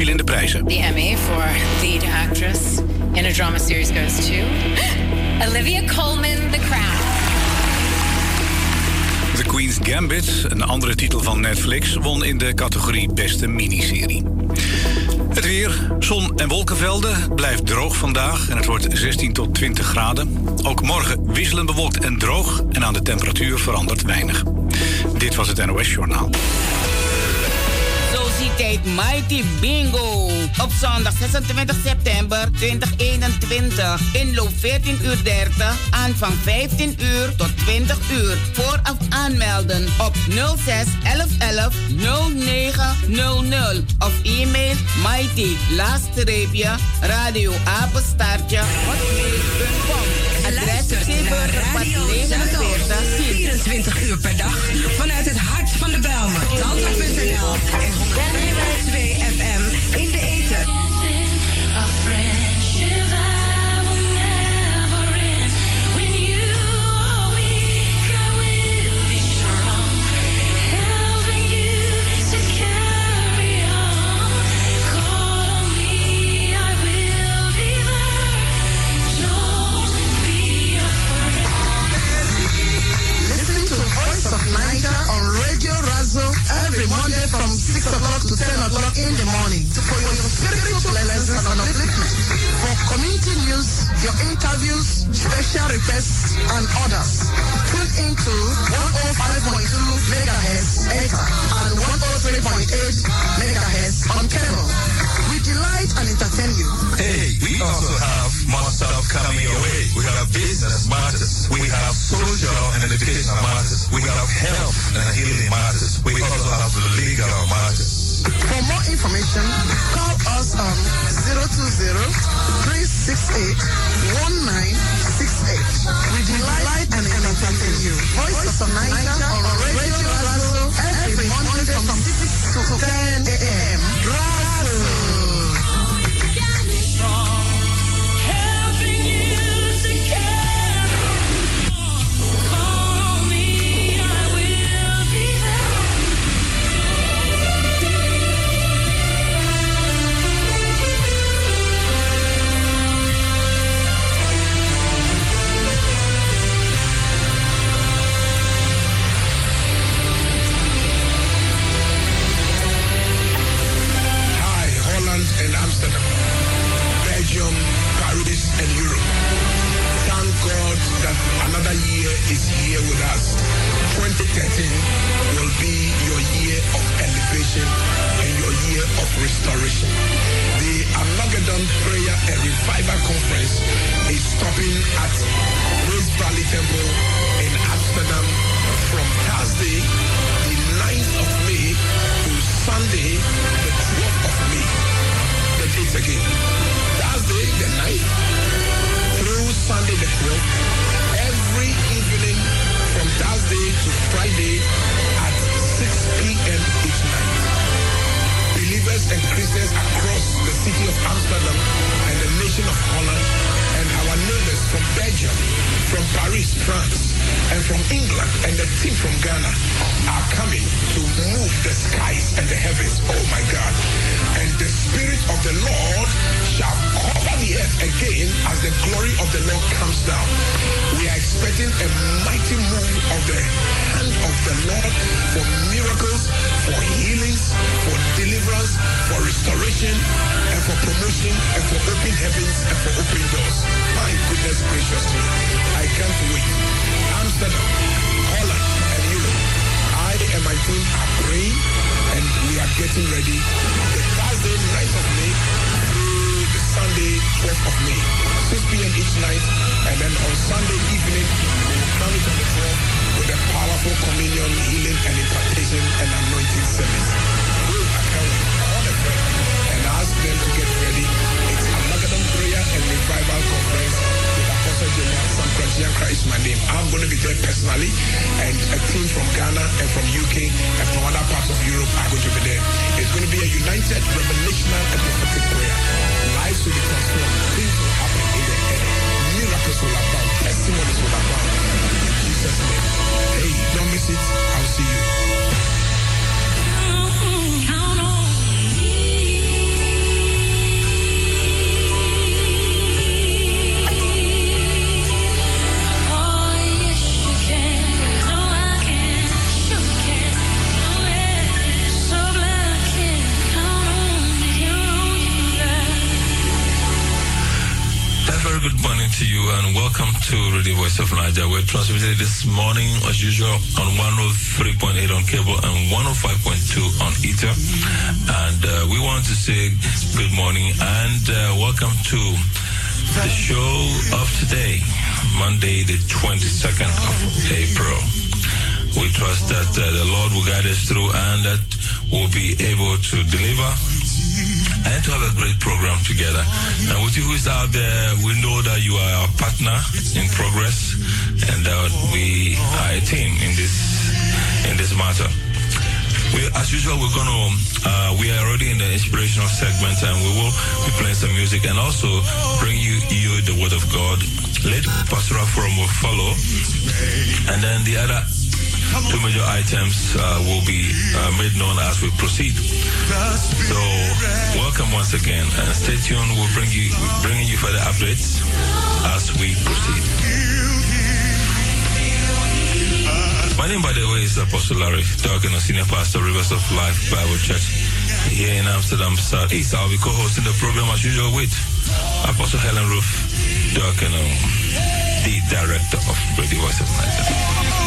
verschillende prijzen. The Emmy for lead actress in a drama series goes to Olivia Colman, The Crown. The Queen's Gambit, een andere titel van Netflix, won in de categorie beste miniserie. Het weer, zon en wolkenvelden, blijft droog vandaag en het wordt 16 tot 20 graden. Ook morgen wisselend bewolkt en droog en aan de temperatuur verandert weinig. Dit was het NOS Journaal. Sociëteit Mighty Bingo. Op zondag 26 september 2021. Inloop 14 uur 30. Aanvang 15 uur tot 20 uur. Vooraf aanmelden op 06 11 11 0900. Of e-mail mighty laagstreepje radio apenstaartje. Adres Zeeburgerpad 49 24 uur per dag vanuit het hart van de Belmen. Tanta.nl en 102 FM Radio every Monday from 6 o'clock to 10 o'clock in the morning for your spiritual lessons and upliftment. For community news, your interviews, special requests, and others. Tune into 105.2 megahertz Ether and 103.8 megahertz on cable. We delight and entertain you. Hey, we also have more stuff coming your way. We have business matters. We have social and educational matters. We have health and healing matters. We also have legal matters. For more information, call us on 020-368-1968. We delight and entertain you. Voice of Naija on Radio Razo every Monday from 6 to 10 a.m. is here with us. 2013 will be your year of elevation and your year of restoration. The Armageddon Prayer and Revival Conference is stopping at Rose Valley Temple in Amsterdam from Thursday, the 9th of May to Sunday, the 12th of May. The dates again. Thursday, the 9th, through Sunday, the 12th. Every from Thursday to Friday at 6 p.m. each night. Believers and Christians across the city of Amsterdam and the nation of Holland and our neighbors from Belgium, from Paris, France, and from England and the team from Ghana are coming to move the skies and the heavens. Oh my God. And the Spirit of the Lord shall cover the earth again as the glory of the Lord comes down. We are expecting a mighty move of the hand of the Lord for miracles, for healings, for deliverance, for restoration, and for promotion, and for open heavens, and for open doors. My goodness gracious me. I can't wait. Amsterdam, Holland, and Europe. I and my team are praying and we are getting ready. The Thursday, 9th of May Sunday, 12th of May. 6 p.m. each night. And then on Sunday evening, we will come it on the floor with a powerful communion, healing, and impartation and anointing service. We are coming all the friends and ask them to get ready. It's a Armageddon Prayer and Revival Conference with Apostle General Kranchiankra is my name. I'm going to be there personally, and a team from Ghana and from UK and from other parts of Europe are going to be there. It's going to be a united, revelational, and prophetic prayer. Lives will be transformed. Things will happen in the air. Miracles will abound. Testimonies will abound. In Jesus' name. Hey, don't miss it. I'll see you. You and welcome to Radio Voice of Nigeria. We're transmitting this morning, as usual, on 103.8 on cable and 105.2 on ether. And uh, we want to say good morning and uh, welcome to the show of today, Monday, the 22nd of April. We trust that uh, the Lord will guide us through and that we'll be able to deliver and to have a great program together. And with you who's out there, we know that you are our partner in progress and that we are a team in this in this matter. We, as usual, we're to, uh, we are already in the inspirational segment and we will be playing some music and also bring you, you the word of God. Let Pastoral Forum will follow. And then the other two major items uh, will be uh, made known as we proceed. So, welcome once again, and stay tuned. We'll bring you bringing you further updates as we proceed. My name, by the way, is Apostle Larry Dawkins, Senior Pastor, Rivers of Life Bible Church here in Amsterdam Southeast. I'll be co-hosting the program as usual with Apostle Helen Roof Dawkins, the Director of Radio Voice of Nigeria.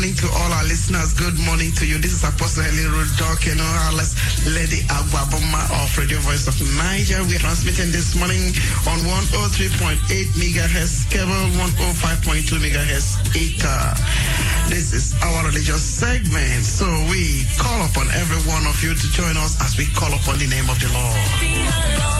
Morning to all our listeners. Good morning to you. This is Apostle Helen Rodok, you know, Alice Lady Aguaboma of Radio Voice of Naija. We're transmitting this morning on 103.8 megahertz, cable 105.2 megahertz, ether. This is our religious segment. So we call upon every one of you to join us as we call upon the name of the Lord.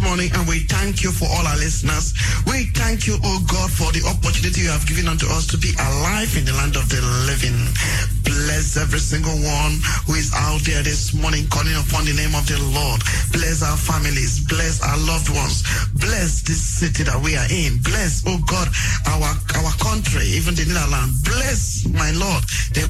Morning and we thank you for all our listeners. We thank you, oh God, for the opportunity you have given unto us to be alive in the land of the living. Bless every single one who is out there this morning calling upon the name of the Lord. Bless our families. Bless our loved ones. Bless this city that we are in. Bless, oh God, our, our country, even the Netherlands. Bless, my Lord, the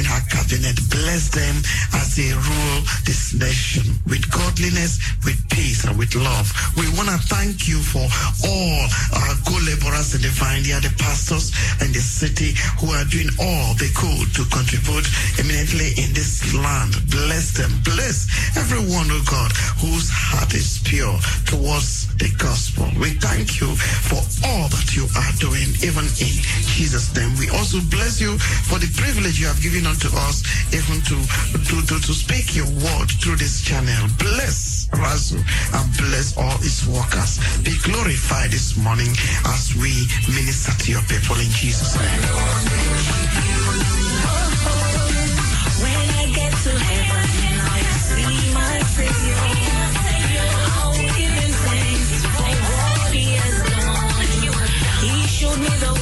in her cabinet. Bless them as they rule this nation with godliness, with peace, and with love. We want to thank you for all our good laborers in the vineyard, the pastors in the city who are doing all they could to contribute eminently in this land. Bless them. Bless everyone, oh God, whose heart is pure towards the gospel. We thank you for all that you are doing, even in Jesus' name. We also bless you for the privilege you have given unto us, even to, to, to, to speak your word through this channel. Bless Razu and bless all his workers. Be glorified this morning as we minister to your people in Jesus' name. Me the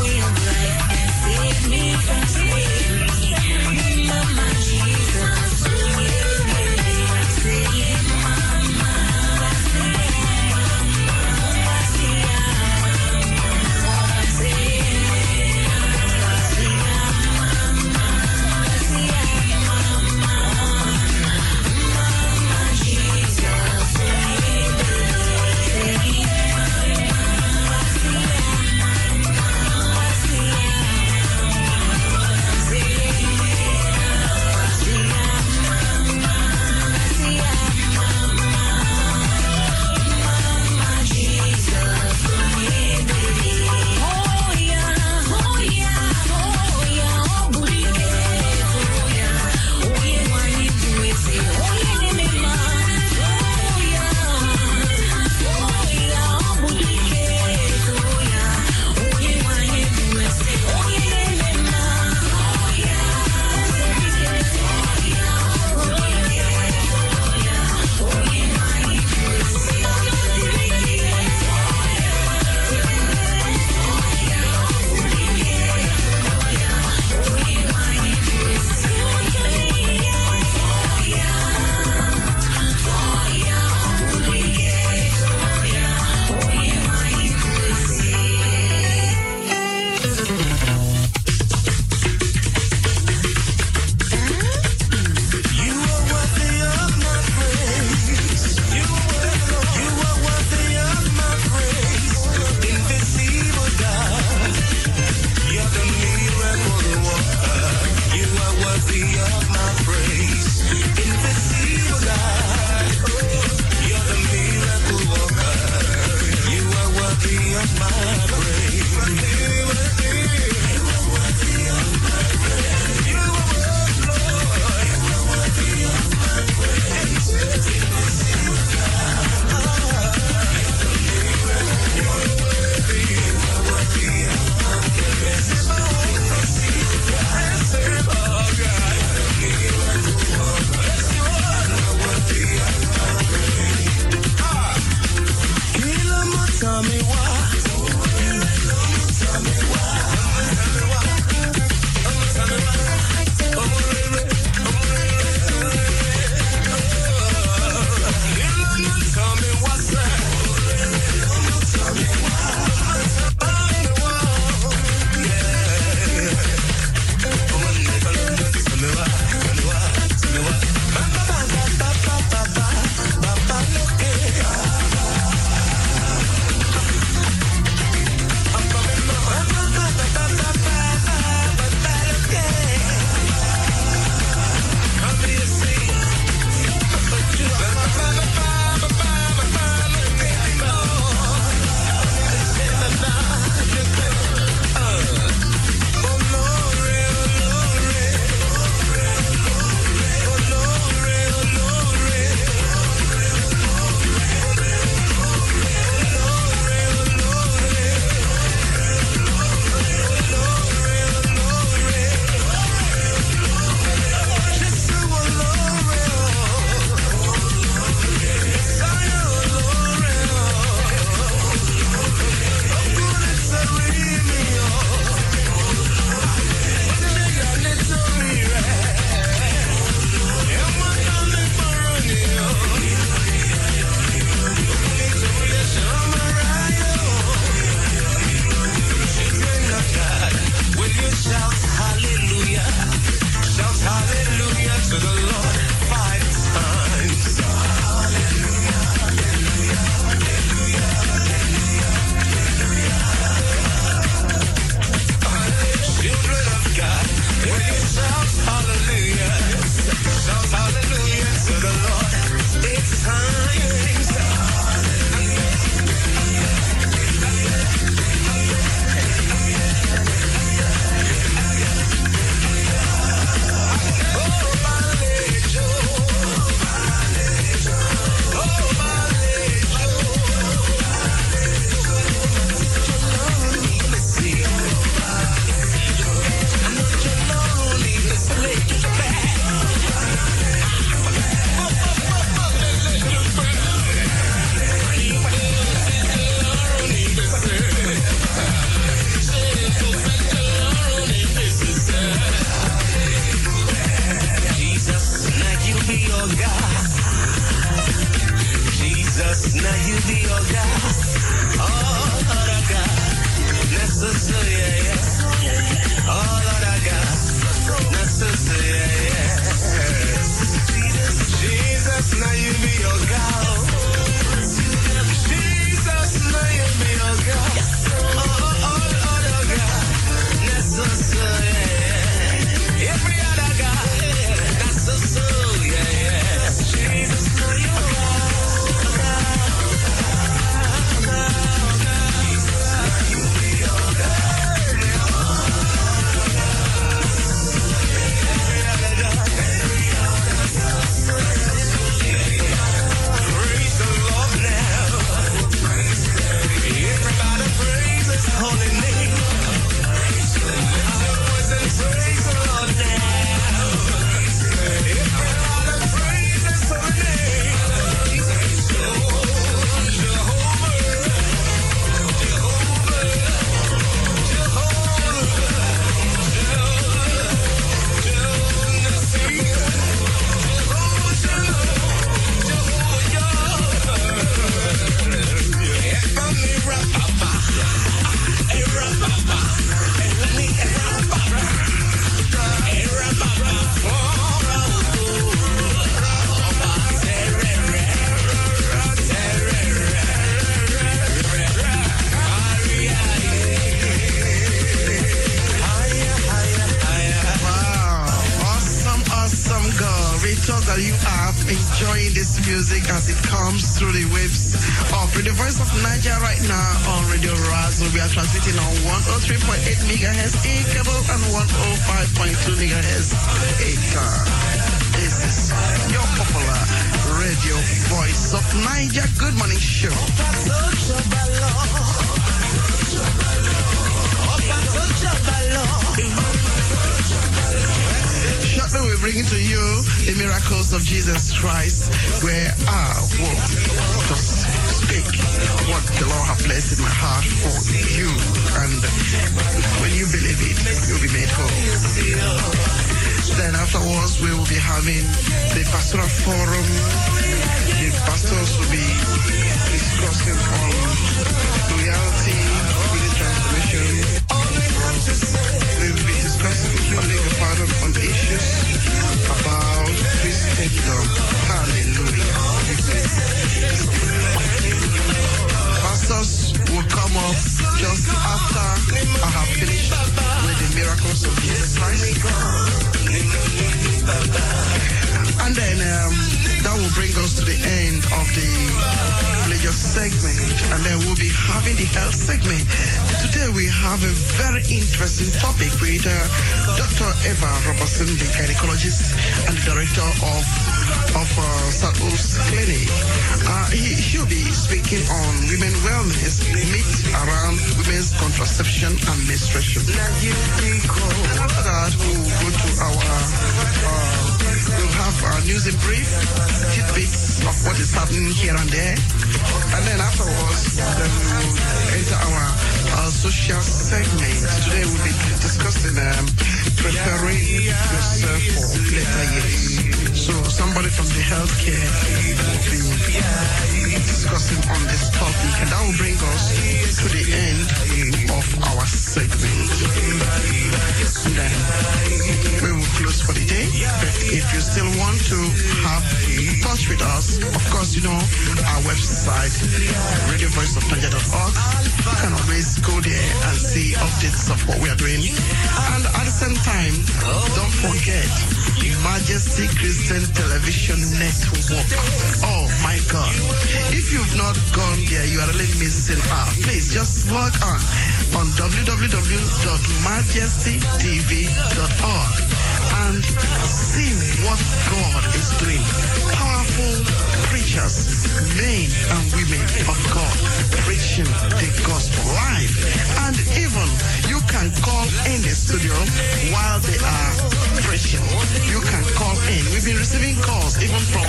receiving calls even from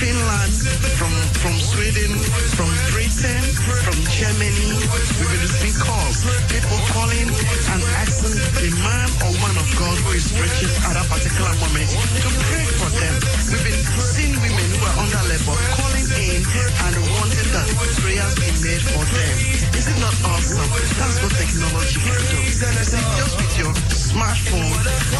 Finland, from from Sweden, from Britain, from Germany. We've been receiving calls. People calling and asking the man or woman of God who is preaching at a particular moment to pray for them. We've been seeing women who are under labor calling in and wanting that prayers be made for them. Is it not awesome? That's what technology can do. Just with your smartphone,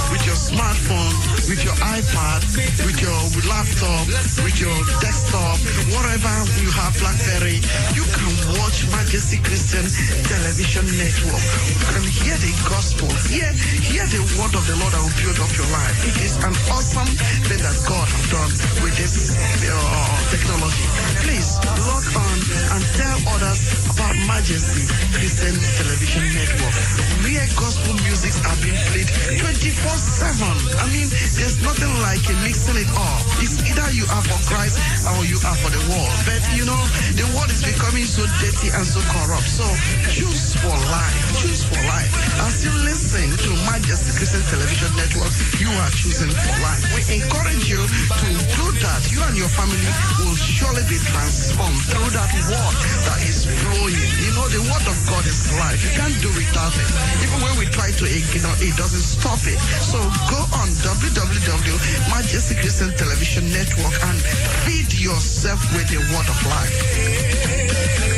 with your smartphone, with your iPad, with your laptop, with your desktop, whatever you have, BlackBerry, you can watch Majesty Christian Television Network. You can hear the gospel, hear, hear the word of the Lord that will build up your life. It is an awesome thing that God has done with this uh, technology. Please log on and tell others about Majesty Christian Television Network, where gospel music are being played 24-7. I mean, there's nothing like a mixing it up. It's either you are for Christ or you are for the world. But you know, the world is becoming so dirty and so corrupt. So choose for life. Choose for life. As you listen to Majesty Christian Television Network, you are choosing for life. We encourage you to do that. You and your family will surely be transformed through that word that is flowing. You know, the word of God is life. You can't do without it. Even when we try to ignore it, doesn't stop it. So go on www.majesty Christian Television Network and feed yourself with the word of life.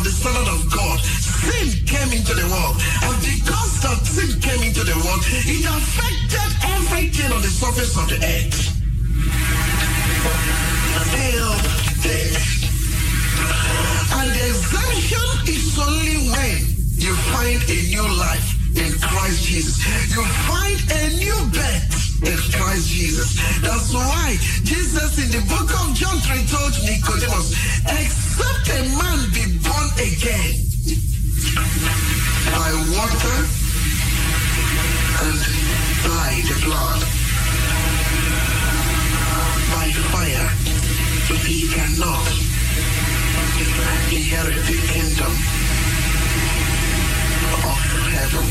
of the standard of God, sin came into the world. And because that sin came into the world, it affected everything on the surface of the earth. Till death. And the exemption is only when you find a new life in Christ Jesus. You find a new birth in Christ Jesus. That's why Jesus in the book of John 3 told Nicodemus, except a man be born again. By water and by the blood, by fire, he cannot inherit the kingdom of heaven.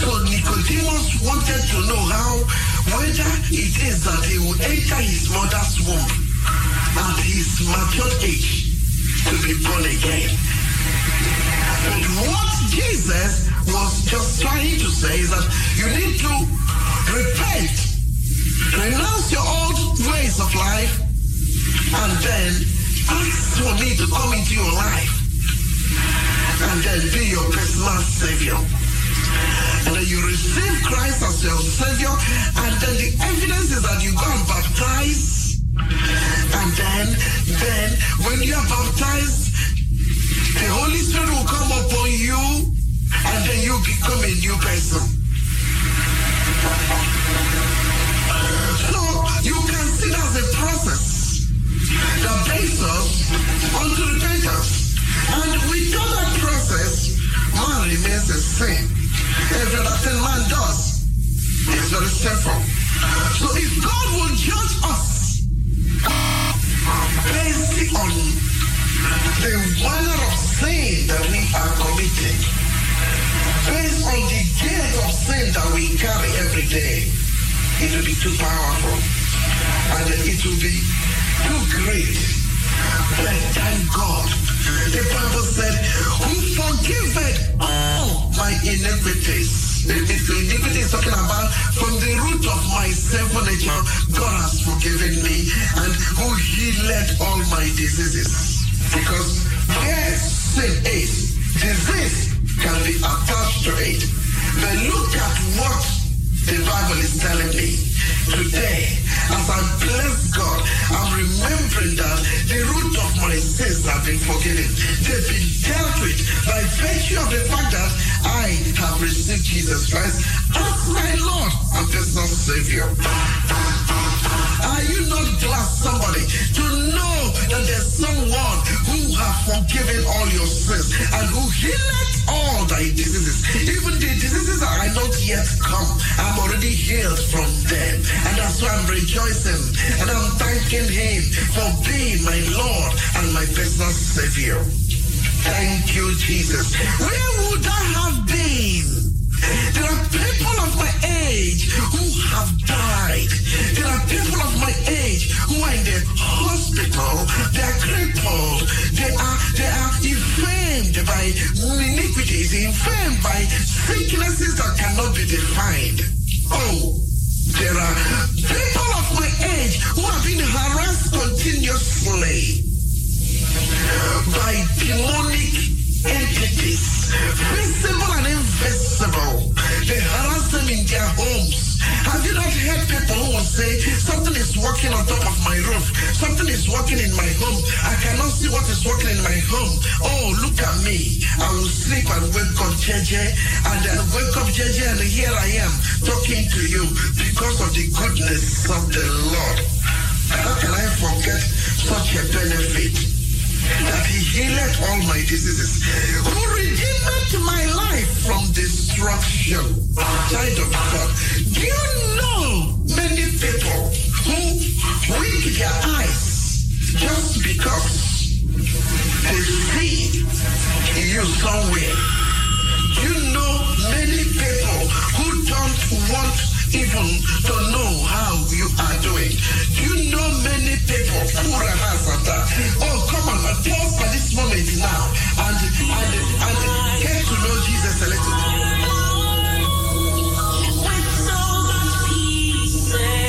So Nicodemus wanted to know how, whether it is that he will enter his mother's womb at his matured age to be born again. But what Jesus was just trying to say is that you need to repent, renounce your old ways of life, and then ask for me to come into your life and then be your personal savior. And then you receive Christ as your savior, and then the evidence is that you go and baptize. And then, then when you are baptized, the Holy Spirit will come upon you, and then you become a new person. So you can see that's a process that brings us unto repentance. And without that process, man remains the same. Every other thing man does is very simple. So if God will judge us based on the manner of sin that we are committing, based on the guilt of sin that we carry every day, it will be too powerful. And it will be too great. But thank God. The Bible said, Who forgiveth all my iniquities. The iniquity is talking about from the root of my sinful nature, God has forgiven me and who healed all my diseases. Because where sin is, disease can be attached to it. But look at what the Bible is telling me today. As I bless God, I'm remembering that the root of my sins have been forgiven. They've been dealt with by virtue of the fact that I have received Jesus Christ as my Lord and personal Savior. Are you not glad, somebody, to know that there's someone who has forgiven all your sins and who healed all thy diseases? Even the diseases that are not yet come, I'm already healed from them. And that's why I'm rejoicing and I'm thanking him for being my Lord and my personal Savior. Thank you, Jesus. Where would I have been? There are people of my age who have died. There are people of my age who are in the hospital. They are crippled. They are they are infirmed by iniquities, infirmed by sicknesses that cannot be defined. Oh, there are people of my age who have been harassed continuously by demonic entities, visible and invisible. They harass them in their homes. Have you not heard people who will say, something is walking on top of my roof, something is walking in my home, I cannot see what is walking in my home. Oh, look at me. I will sleep and wake up JJ, and then wake up JJ, and here I am talking to you because of the goodness of the Lord. How can I forget such a benefit? That he healed all my diseases, who redeemed my life from destruction. Child of God, do you know many people who wink their eyes just because they see you somewhere? Do you know many people who don't want even to know how you are doing. Do you know many people, who are that? oh come on, pause for this moment now and, and, and get to know Jesus a little. forgiven,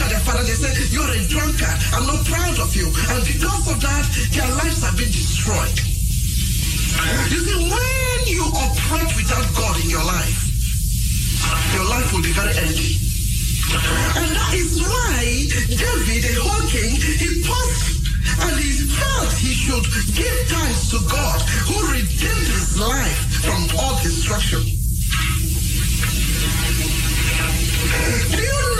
At their father, they say, You are a drunkard, I'm not proud of you. And because of that, their lives have been destroyed. You see, when you operate without God in your life, your life will be very empty. And that is why David, the whole king, he paused and he felt he should give thanks to God who redeemed his life from all destruction. Do you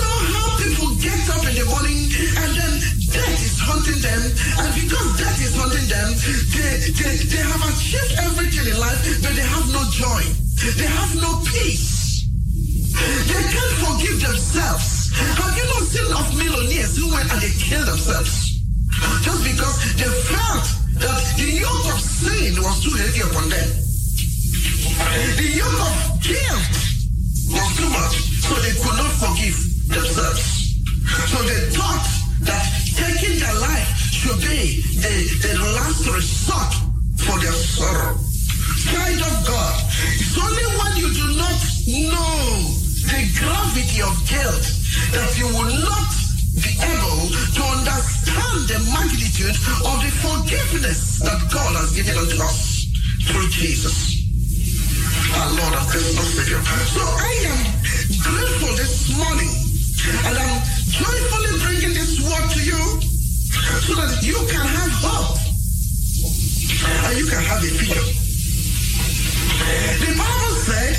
get up in the morning and then death is hunting them? And because death is hunting them, they, they, they have achieved everything in life, but they have no joy. They have no peace. They can't forgive themselves. Have you not seen of millionaires who went and they killed themselves? Just because they felt that the yoke of sin was too heavy upon them. The yoke of guilt was too much, so they could not forgive themselves. So they thought that taking their life should be the, the last resort for their sorrow. Child of God, it's only when you do not know the gravity of guilt that you will not be able to understand the magnitude of the forgiveness that God has given unto us through Jesus. Our Lord and Savior. So I am grateful this morning and I'm joyfully bringing this word to you so that you can have hope and you can have a future. The Bible said,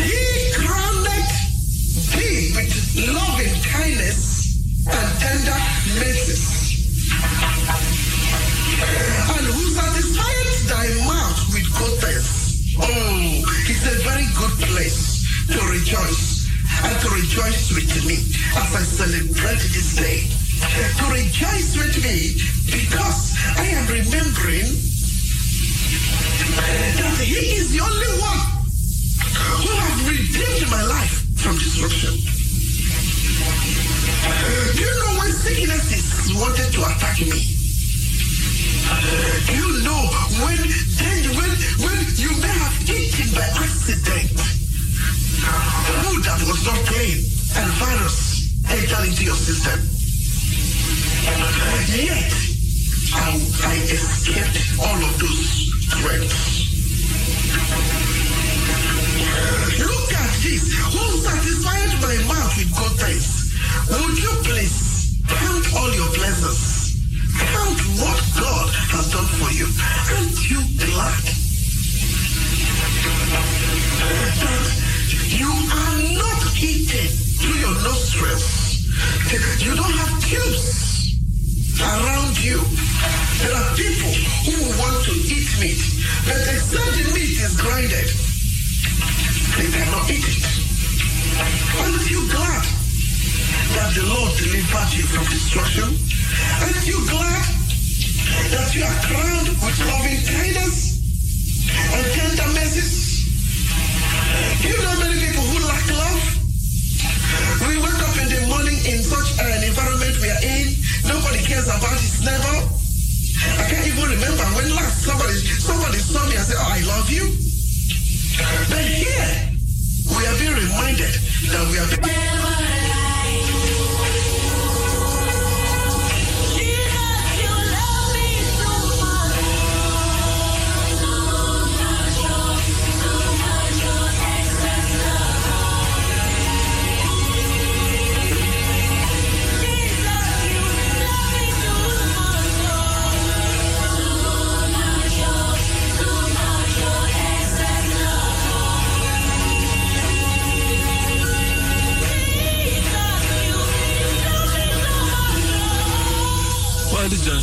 He crowned thee with loving kindness and tender mercies, and who satisfies thy mouth with good things. Oh, it's a very good place to rejoice and to rejoice with me as I celebrate this day. To rejoice with me because I am remembering that He is the only one who has redeemed my life from destruction. Do you know when sickness is wanted to attack me? Do you know when when when you may have eaten by accident food that was not clean and virus entered into your system? Yet I, I escaped all of those threats. Look at this. Who satisfied my mouth with good things? Would you please count all your blessings? Count what God has done for you. Aren't you glad you are not eaten through your nostrils? You don't have tubes around you. There are people who want to eat meat, but except the meat is grinded, they cannot eat it. Aren't you glad that the Lord delivered you from destruction? Aren't you glad that you are crowned with loving kindness and tender mercies? You know many people who lack love? We wake up in the morning in such an environment we are in. Nobody cares about his neighbor. I can't even remember when last somebody somebody saw me and said, oh, I love you. But here, we are being reminded that we are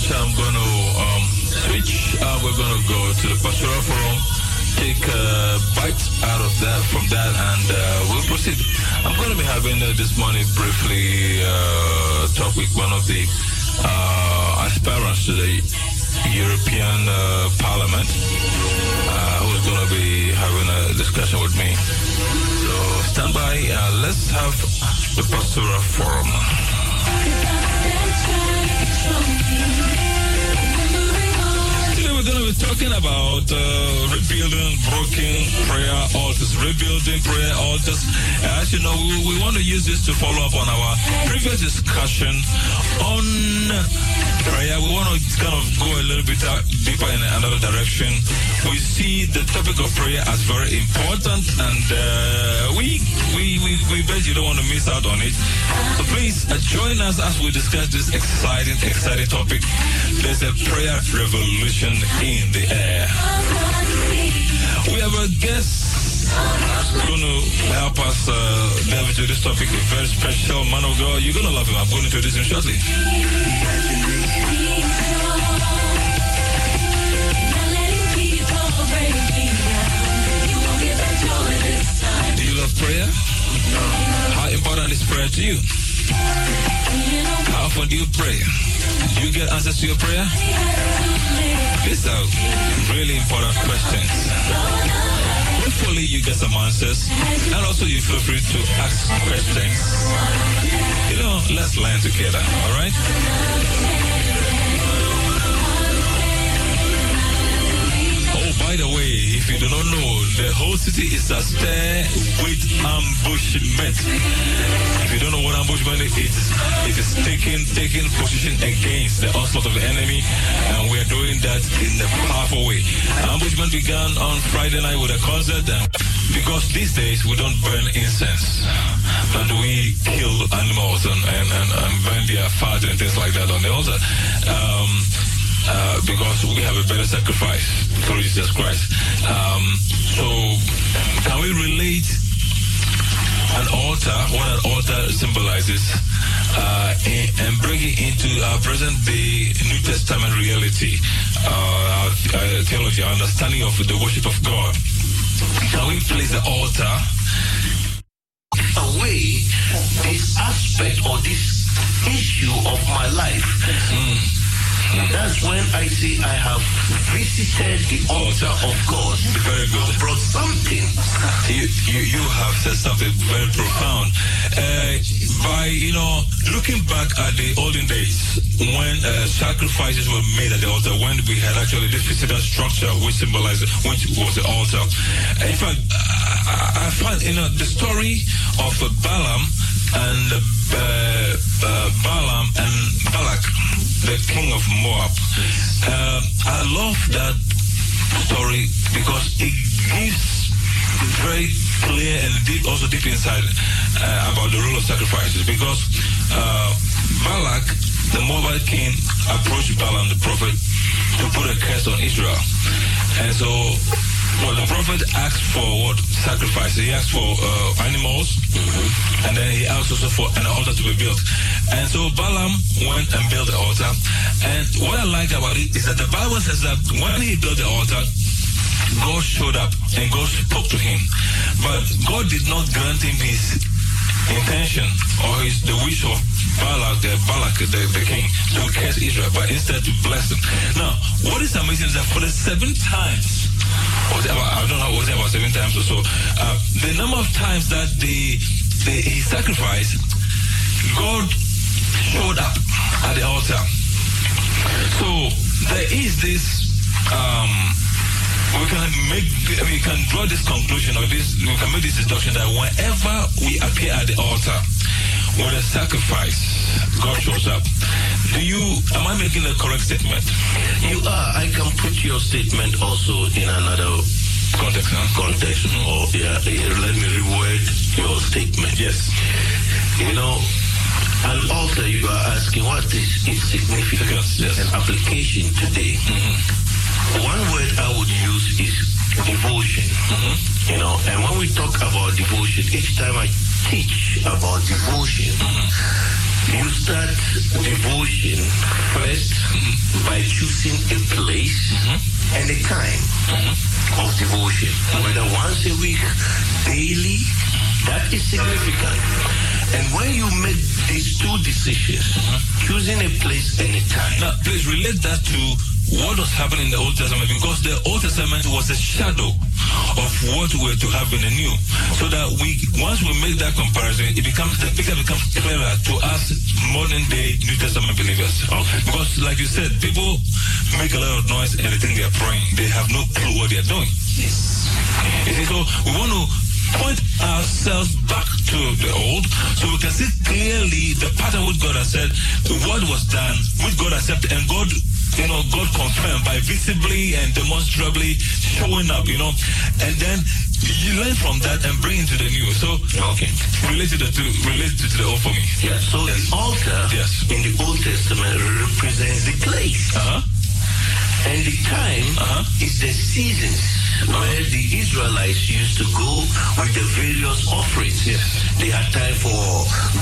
junction, I'm going to um, switch. Uh, we're going to go to the pastoral forum, take a bite out of that from that, and uh, we'll proceed. I'm going to be having uh, this morning briefly uh, talk with one of the uh, aspirants to the European uh, Parliament, uh, who is going to be having a discussion with me. So stand by. Let's have the pastoral forum. We're going to be talking about uh, rebuilding broken prayer altars, rebuilding prayer altars. As you know, we, we want to use this to follow up on our previous discussion on prayer. We want to kind of go a little bit uh, deeper in another direction. We see the topic of prayer as very important, and uh, we, we we we bet you don't want to miss out on it. So please uh, join us as we discuss this exciting, exciting topic. There's a prayer revolution in the air. We have a guest us uh, this topic. A. You're. Do you love prayer? How important is prayer to you? How often do you pray? Do you get answers to your prayer? These are really important questions. Hopefully you get some answers and also you feel free to ask questions. You know, let's learn together, all right? By the way, if you do not know, the whole city is a astir with ambushment. If you don't know what ambushment is, it is taking taking position against the onslaught of the enemy, and we are doing that in a powerful way. Ambushment began on Friday night with a concert, because these days we don't burn incense, and we kill animals and, and, and, and burn their fat and things like that on the altar. Um, uh, because we have a better sacrifice through Jesus Christ. Um, so, can we relate an altar, what an altar symbolizes, uh, and, and bring it into our present day New Testament reality, uh, our, our theology, our understanding of the worship of God? Can we place the altar away this aspect or this issue of my life. That's when I say I have visited the altar of God. Very good. I brought something. You, you, you have said something very profound. Uh, by, you know, looking back at the olden days when uh, sacrifices were made at the altar, when we had actually this physical structure which symbolized, which was the altar. In fact, I, I find, you know, the story of uh, Balaam and uh, uh, Balaam and Balak, the king of Moab. Uh, I love that story because it gives very clear and deep, also deep inside uh, about the role of sacrifices. Because uh, Balak, the Moabite king, approached Balaam, the prophet, to put a curse on Israel. And so, well, the prophet asked for what sacrifice? He asked for uh, animals, and then he asked also for an altar to be built. And so Balaam went and built the altar. And what I like about it is that the Bible says that when he built the altar, God showed up and God spoke to him. But God did not grant him his intention or his the wish of Balak, the Balak, the, the king, to curse Israel, but instead to bless them. Now, what is amazing is that for the seven times, about, I don't know, about seven times or so, uh, the number of times that the, the he sacrificed, God showed up at the altar. So there is this um, we can make we can draw this conclusion or this we can make this deduction that whenever we appear at the altar with a sacrifice, God shows up. Do you am I making a correct statement? You are. I can put your statement also in another Context, huh? context. Or yeah, eh, let me reword your statement. Yes. You know, an altar you are asking what is its significance Yes. and application today. One word I would use is devotion. You know, and when we talk about devotion, each time I teach about devotion, you start devotion first by choosing a place mm-hmm. and a time mm-hmm. of devotion. Whether once a week, daily, that is significant. And when you make these two decisions, choosing a place and a time, Now, please relate that to what was happening in the Old Testament because the Old Testament was a shadow of what we're to have in the New. So that we, once we make that comparison, it becomes the picture becomes clearer to us modern day New Testament believers. Because, like you said, people make a lot of noise and they think they are praying. They have no clue what they are doing. You see, so we want to point ourselves back to the old so we can see clearly the pattern which God has said, what was done, which God accepted, and God, you know, God confirmed by visibly and demonstrably showing up, you know, and then you learn from that and bring into the new. So, okay, related to the two, relate to the old for me. Yeah, so the altar yes. in the Old Testament represents the place. Uh-huh. And the time is the seasons where the Israelites used to go with the various offerings. Yes. They had time for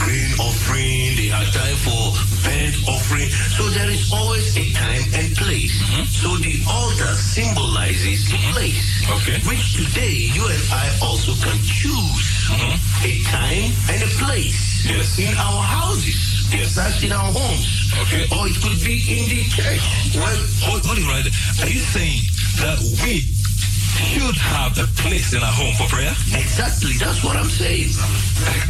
grain offering, they had time for burnt offering. So there is always a time and place. Mm-hmm. So the altar symbolizes the mm-hmm. place. Okay. Which today you and I also can choose mm-hmm. a time and a place. Yes. In our houses. Yes. That's in our homes. Okay. Or it could be in the church. Well, hold, hold it right there. Are you saying that we should have a place in our home for prayer? Exactly, that's what I'm saying.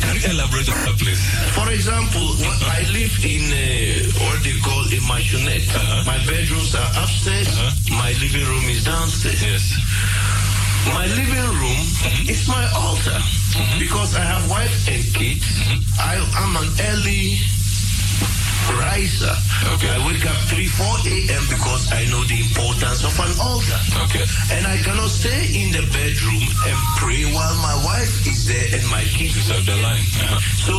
Can you elaborate on that, please? For example, when I live in uh, what they call a maisonette. Uh-huh. My bedrooms are upstairs. Uh-huh. My living room is downstairs. Yes. My living room mm-hmm. is my altar mm-hmm. because I have wife and kids. Mm-hmm. I am an early riser. Okay. I wake up 3, 4 a.m. because I know the importance of an altar. Okay. And I cannot stay in the bedroom and pray while my wife is there and my kids These are the line. Uh-huh. so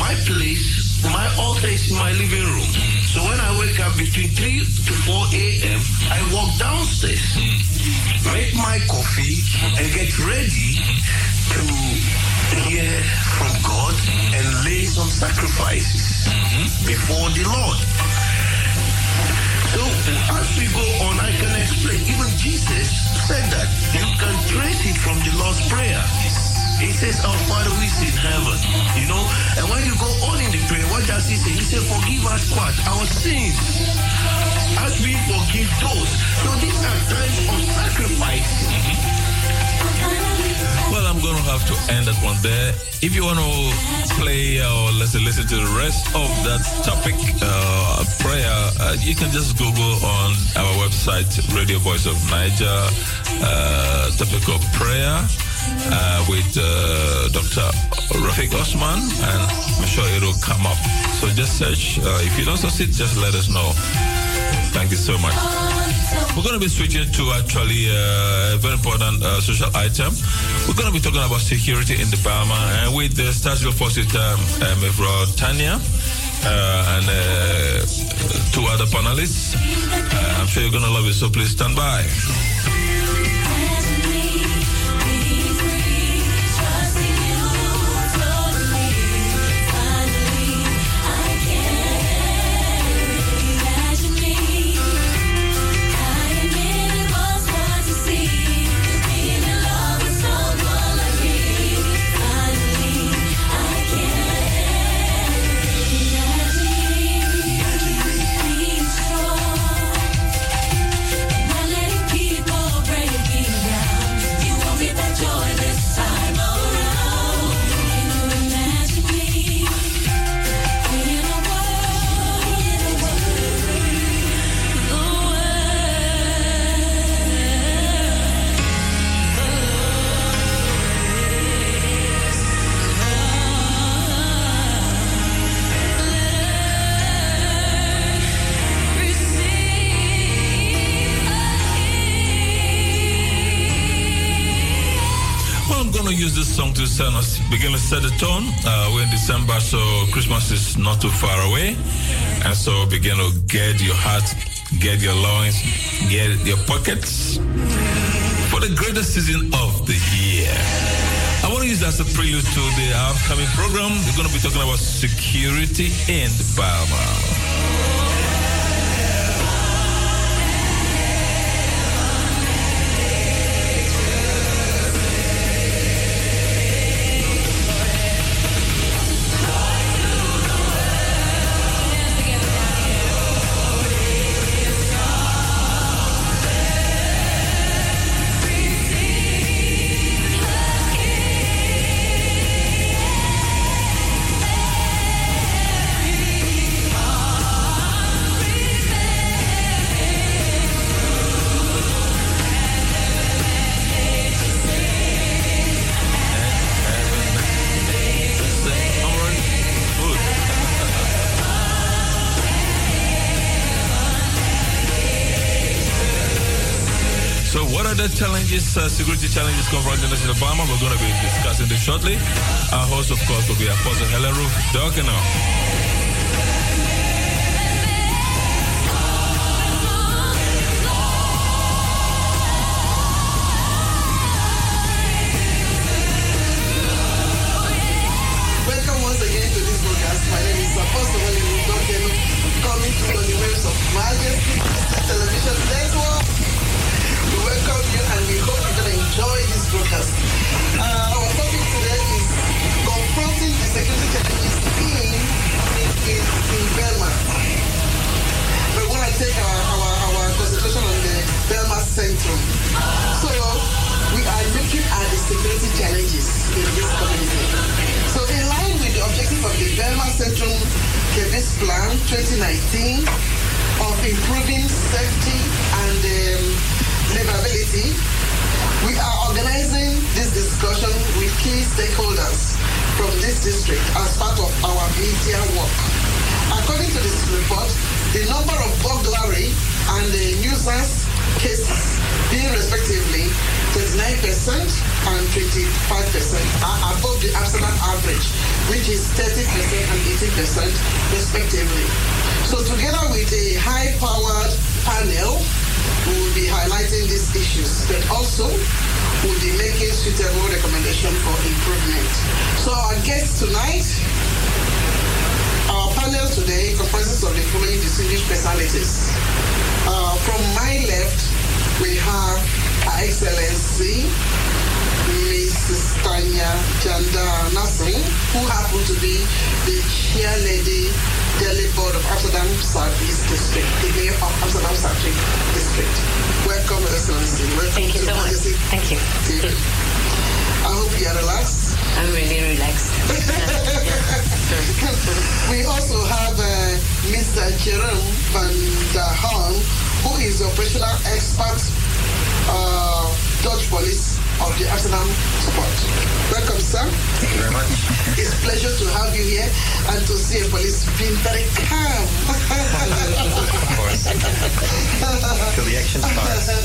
my place, my altar is in my living room. Mm. So when I wake up between 3 to 4 a.m., I walk downstairs, mm. make my coffee, mm. and get ready to hear from God and lay some sacrifices Mm-hmm. before the Lord. So as we go on, I can explain. Even Jesus said that you can trace it from the Lord's Prayer. He says, Our Father who is in heaven. You know, and when you go on in the prayer, what does he say? He said, Forgive us what? Our sins. As we forgive those. So these are times of sacrifice. Mm-hmm. Well, I'm going to have to end that one there. If you want to play or listen, listen to the rest of that topic, uh, prayer, uh, you can just Google on our website, Radio Voice of Naija, uh, topic of prayer uh, with uh, Dr. Rafik Osman, and I'm sure it'll come up. So just search. Uh, if you don't succeed, just let us know. Thank you so much. We're going to be switching to actually uh, a very important uh, social item. We're going to be talking about security in the Bijlmer and with the Special Forces um, um, Tanja uh, and uh, two other panelists. Uh, I'm sure you're going to love it, so please stand by. Not too far away. And so begin to get your heart, get your loins, get your pockets for the greatest season of the year. I want to use that as a prelude to the upcoming program. We're going to be talking about security in Bijlmer. Challenges, uh, security challenges confronting us in the Bijlmer, we're going to be discussing this shortly. Our host, of course, will be Apostle Helen Ruth Dokeno, coming to on the waves of Majesty Television Centrum Kevis Plan 2019 of improving safety and um, livability, we are organizing this discussion with key stakeholders from this district as part of our media work. According to this report, the number of burglary and the nuisance cases being respectively 39% and 25% are above the Amsterdam average, which is 30% and 80% respectively. So together with a high-powered panel, we will be highlighting these issues, but also will be making suitable recommendations for improvement. So our guest tonight our panel today comprises of the following distinguished personalities. Uh, from my left, we have Excellency Mrs. Tanya Janda Nasrin, who happened to be the chair lady Delhi Board of Amsterdam Southeast District, the mayor of Amsterdam Southeast District. Welcome, Excellency. Welcome Thank you to so much. Thank you. I hope you are relaxed. I'm really relaxed. we also have uh, Mr. Jerome van der Haan, who is the operational expert, uh, Dutch police of the Amsterdamse Poort. Welcome, sir. Thank you very much. It's a pleasure to have you here and to see a police being very calm. Of course. Till the action starts.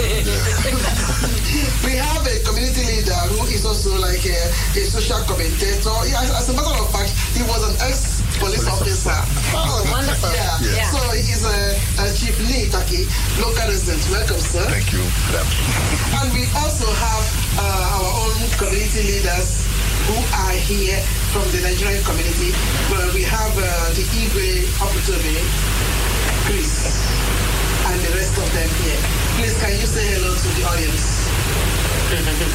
we have a community leader who is also like a, a social commentator. Yeah, as a matter of fact, he was an ex-police officer. Oh, wonderful. Yeah. Yeah. So he's a, a Chief Nitaki, local resident. Welcome, sir. Thank you. And we also have our own community leaders who are here from the Nigerian community. Well, we have uh, the Igwe Oputobe, Chris, and the rest of them here. Please, can you say hello to the audience?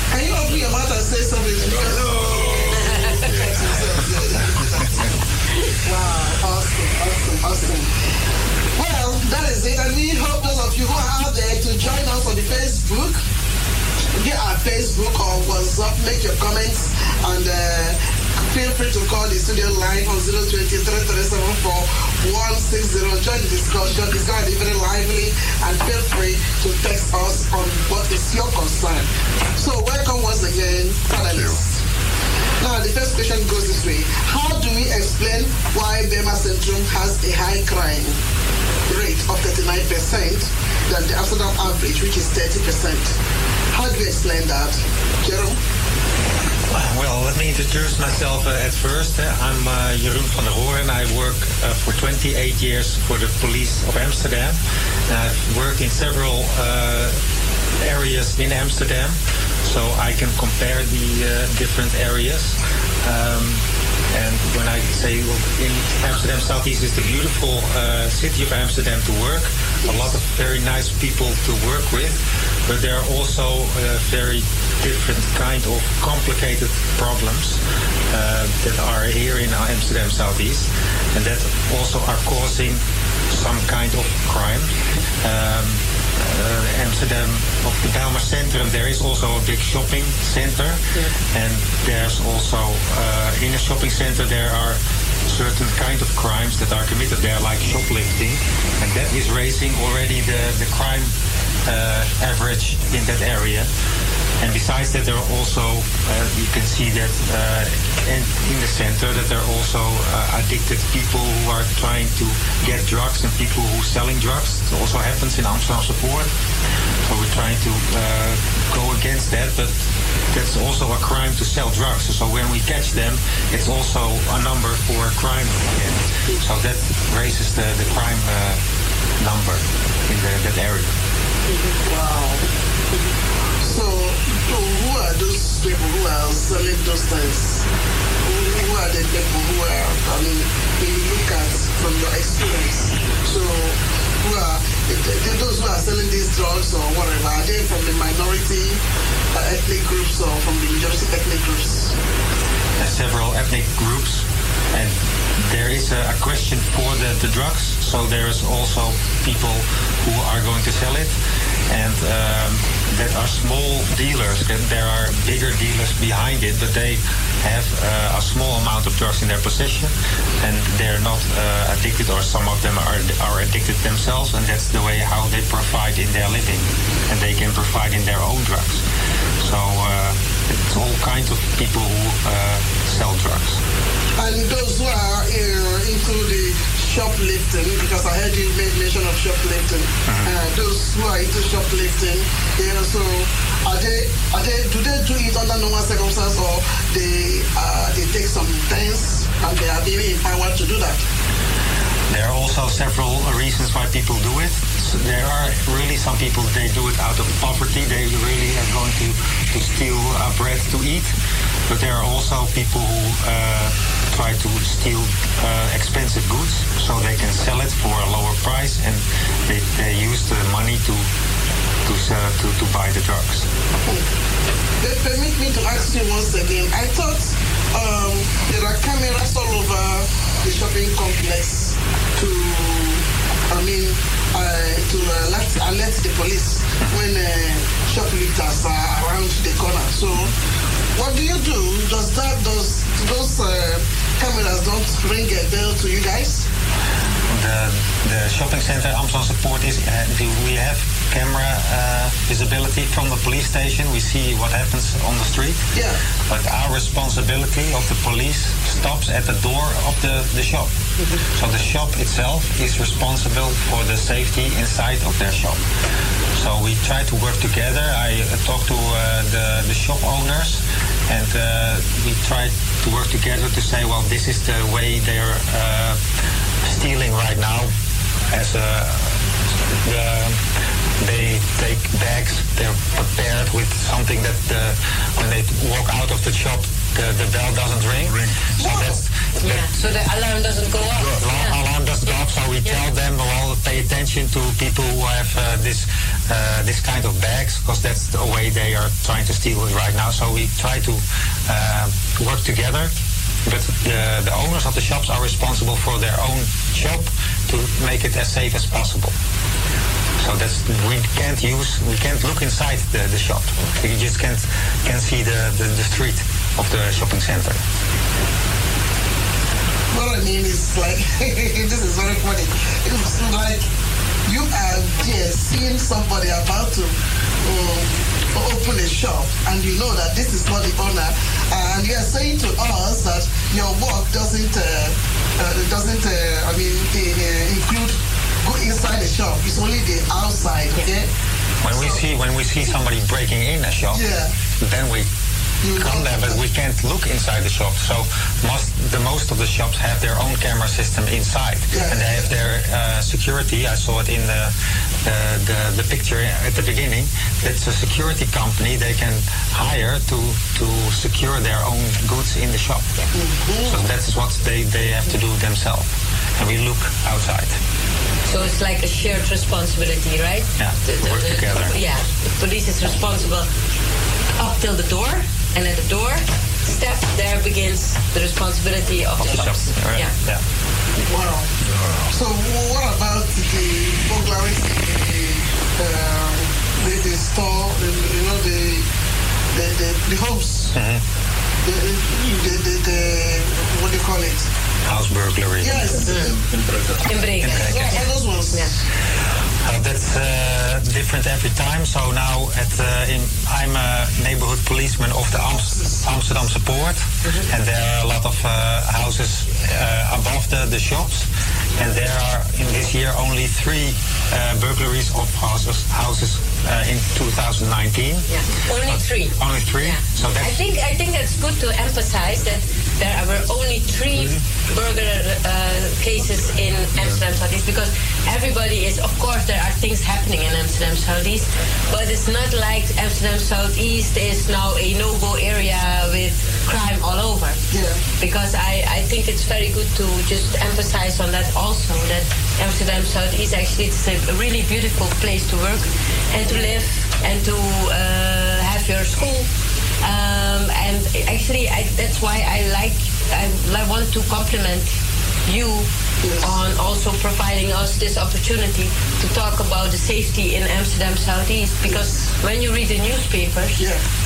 can you open your mouth and say something? Hello! Wow, awesome, awesome, awesome. Well, that is it. And we hope those of you who are out there to join us on the Facebook. Get our Facebook or WhatsApp, make your comments, and uh, feel free to call the studio line on 020 Join the discussion. It's going to be very lively, and feel free to text us on what is your concern. So, welcome once again, panelists. Now, the first question goes this way. How do we explain why Bijlmer Centrum has a high crime rate of 39% than the Amsterdam average, which is 30%? How do we explain that? Jerome? Well, let me introduce myself uh, at first. Uh, I'm uh, Jeroen van der Hoor and I work uh, for 28 years for the police of Amsterdam. I've worked in several uh, areas in Amsterdam, so I can compare the uh, different areas. Um, and when I say in Amsterdam Southeast is the beautiful uh, city of Amsterdam to work, a lot of very nice people to work with, but there are also uh, very different kind of complicated problems uh, that are here in Amsterdam Southeast, and that also are causing some kind of crime. Um, uh, Amsterdam, of the Bijlmer Centrum, there is also a big shopping center, and there's also uh, in a shopping center there are certain kind of crimes that are committed. There, like shoplifting, and that is raising already the the crime uh, average in that area. And besides that, there are also, uh, you can see that uh, in, in the center, that there are also uh, addicted people who are trying to get drugs and people who are selling drugs. It also happens in Amsterdamse Poort. So we're trying to go against that, but that's also a crime to sell drugs. So when we catch them, it's also a number for a crime again. So that raises the, the crime uh, number in the, that area. Wow. So, so who are those people who are selling those things? Who, who are the people who are, I mean, you look at from your experience, so who are those who are selling these drugs or whatever, are they from the minority uh, ethnic groups or from the majority ethnic groups? uh, several ethnic groups, and there is a, a question for the, the drugs. So there is also people who are going to sell it, and um, that are small dealers. And There are bigger dealers behind it, but they have uh, a small amount of drugs in their possession, and they're not uh, addicted, or some of them are are addicted themselves, and that's the way how they provide in their living, and they can provide in their own drugs. So. Uh, it's all kinds of people who uh, sell drugs. And those who are uh, into the shoplifting, because I heard you made mention of shoplifting, uh, those who are into shoplifting, they also are they are they do they do it under normal circumstances or they uh, they take some things and they are very empowered to do that? There are also several reasons why people do it. So there are really some people they do it out of poverty. They really are going to, to steal uh, bread to eat. But there are also people who uh, try to steal uh, expensive goods so they can sell it for a lower price and they, they use the money to to, sell, to to buy the drugs. They permit me to ask you once again. I thought um, there are cameras all over the shopping complex to, I mean, uh, to alert, alert the police when uh, shoplifters are around the corner. So, what do you do? Does that does those uh, cameras don't ring a bell to you guys? the, the shopping center Amsterdamse Poort is uh, we have camera uh, visibility from the police station. We see what happens on the street. Yeah. But our responsibility of the police stops at the door of the, the shop. So the shop itself is responsible for the safety inside of their shop. So we try to work together. I uh, talk to uh, the, the shop owners and uh, we try to work together to say, well, this is the way they're uh, stealing right now as a the, they take bags they're prepared with something that uh, when they walk out of the shop the, the bell doesn't ring, so that's Yeah, so the alarm doesn't go off. alarm, alarm doesn't go off so we tell them well pay attention to people who have uh, this uh, this kind of bags because that's the way they are trying to steal it right now. So we try to uh, work together but the, the owners of the shops are responsible for their own shop to make it as safe as possible. So that's we can't use we can't look inside the, the shop. You just can't can see the, the, the street of the shopping center. What I mean is like, this is very funny. It's like you are just seeing somebody about to um, open a shop and you know that this is not the owner and you are saying to us that your work doesn't, uh, uh, doesn't uh, I mean, uh, include go inside the shop. It's only the outside, okay? When we see when we see somebody breaking in a shop, Yeah. then we come there, but we can't look inside the shop. So most the most of the shops have their own camera system inside, and they have their uh, security. I saw it in the, the the the picture at the beginning. It's a security company they can hire to to secure their own goods in the shop. So that's what they they have to do themselves, and we look outside. So it's like a shared responsibility, right? Yeah, work together. Yeah, the police is responsible up till the door, and at the door step, there begins the responsibility of, the, shops. Yeah. Wow. So what about the burglaries in the, um, the, the store, the, you know, the the, the, the homes? Mm-hmm. The, the, the, the, what do you call it? House burglary. Yes. Inbreker. What are those ones? Uh, that's uh, different every time. So now at uh, in, I'm a neighborhood policeman of the Amst- Amsterdamse Poort, and there are a lot of uh, houses uh, above the, the shops, and there are in this year only three uh, burglaries of houses houses uh, in 2019. Yeah, only three. Only three. So I think I think that's good to emphasize that there were only 3 burglar uh, cases in Amsterdam Southeast because everybody is, of course, there are things happening in Amsterdam Southeast, but it's not like Amsterdam Southeast is now a no-go area with crime all over. Yeah. Because I, I think it's very good to just emphasize on that also that Amsterdam South is actually it's a really beautiful place to work and to live and to uh, have your school. Um, and actually, I, that's why I like, I, I want to compliment you on also providing us this opportunity to talk about the safety in Amsterdam Southeast. Because when you read the newspapers,